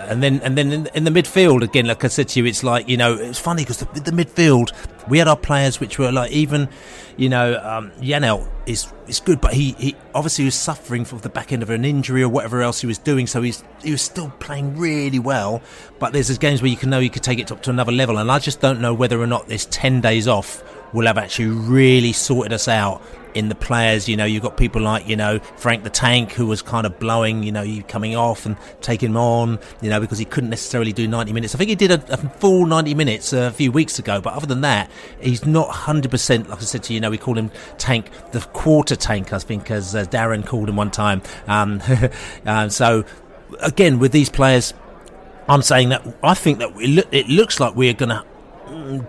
and then and then in, in, the midfield again, like I said to you, it's like you know it's funny because the, the, midfield we had our players which were like even you know um, Janelt is is good, but he, he obviously was suffering from the back end of an injury or whatever else he was doing, so he's he was still playing really well. But there's these games where you can know you could take it up to another level, and I just don't know whether or not this ten days off will have actually really sorted us out in the players. You know, you've got people like, you know, Frank the Tank, who was kind of blowing, you know, you coming off and taking him on, you know, because he couldn't necessarily do 90 minutes. I think he did a, a full 90 minutes a few weeks ago, but other than that, he's not 100%. Like I said to you, you know, we call him Tank, the quarter tank, I think, as uh, Darren called him one time. Um, uh, so, again, with these players, I'm saying that I think that it looks like we're going to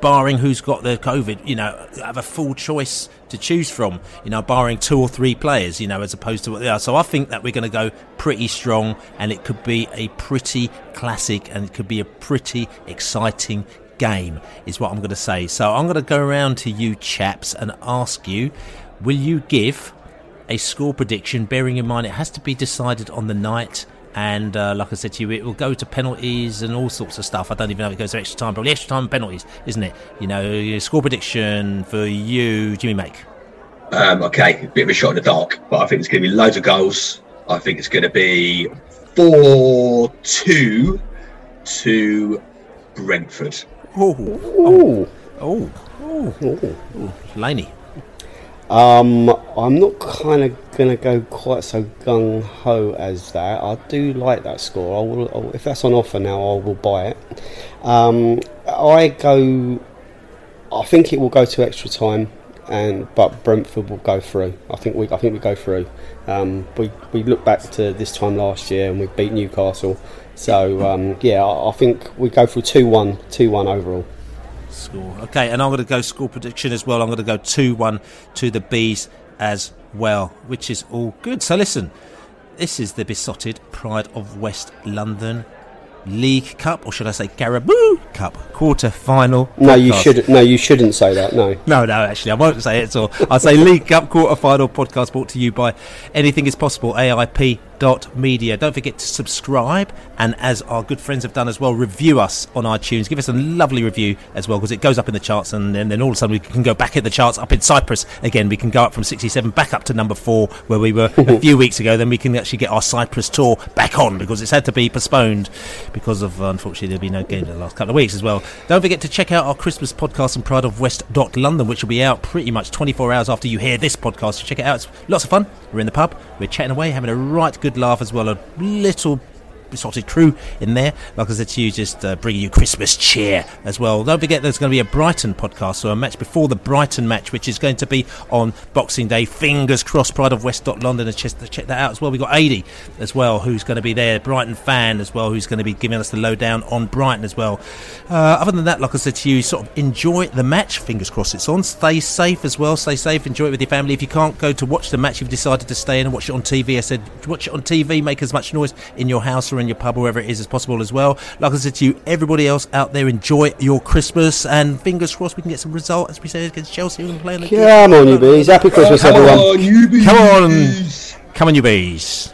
barring who's got the COVID, you know, have a full choice to choose from, you know, barring two or three players, you know, as opposed to what they are. So I think that we're going to go pretty strong and it could be a pretty classic and it could be a pretty exciting game, is what I'm going to say. So I'm going to go around to you chaps and ask you will you give a score prediction, bearing in mind it has to be decided on the night? And uh, like I said to you, it will go to penalties and all sorts of stuff. I don't even know if it goes to extra time, probably extra time and penalties, isn't it? You know, score prediction for you, Jimmy Mack. Um, okay, a bit of a shot in the dark, but I think it's going to be loads of goals. I think it's going to be 4 2 to Brentford. Oh, oh, oh, oh, Laney. Um, I'm not kind of going to go quite so gung ho as that. I do like that score. I will, if that's on offer now, I will buy it. Um, I go. I think it will go to extra time, and but Brentford will go through. I think we. I think we go through. Um, we we look back to this time last year and we beat Newcastle. So um, yeah, I, I think we go for 2-1, 2-1 overall. Score. Okay, and I'm going to go score prediction as well. I'm going to go 2 1 to the Bees as well, which is all good. So listen, this is the Beesotted Pride of West London League Cup, or should I say Carabao Cup quarter final. No, you shouldn't. No, you shouldn't say that. No. No, no, actually, I won't say it at all. I'll say League Cup quarter final podcast brought to you by Anything Is Possible, AIP. Media. Don't forget to subscribe, and as our good friends have done as well, review us on iTunes. Give us a lovely review as well because it goes up in the charts, and then, then all of a sudden we can go back in the charts up in Cyprus again. We can go up from 67 back up to number four where we were a few weeks ago. Then we can actually get our Cyprus tour back on because it's had to be postponed because of uh, unfortunately there'll be no game in the last couple of weeks as well. Don't forget to check out our Christmas podcast on Pride of West London, which will be out pretty much 24 hours after you hear this podcast. So check it out. It's lots of fun. We're in the pub. We're chatting away, having a right good laugh as well. A little Beesotted crew in there. Like I said to you, just uh, bringing you Christmas cheer as well. Don't forget there's going to be a Brighton podcast, so a match before the Brighton match, which is going to be on Boxing Day. Fingers crossed, Pride of West London. Check check that out as well. We've got Adi as well, who's going to be there, Brighton fan as well, who's going to be giving us the lowdown on Brighton as well. Uh, other than that, like I said to you, sort of enjoy the match. Fingers crossed it's on. Stay safe as well. Stay safe. Enjoy it with your family. If you can't go to watch the match, you've decided to stay in and watch it on TV. I said, watch it on TV. Make as much noise in your house or in your pub, wherever it is, as possible as well. Like I said to you, everybody else out there, enjoy your Christmas and fingers crossed we can get some result as we say against Chelsea and playing. Come on, you bees. Happy Christmas, Come everyone. on, you bees. Come on, come on, you bees.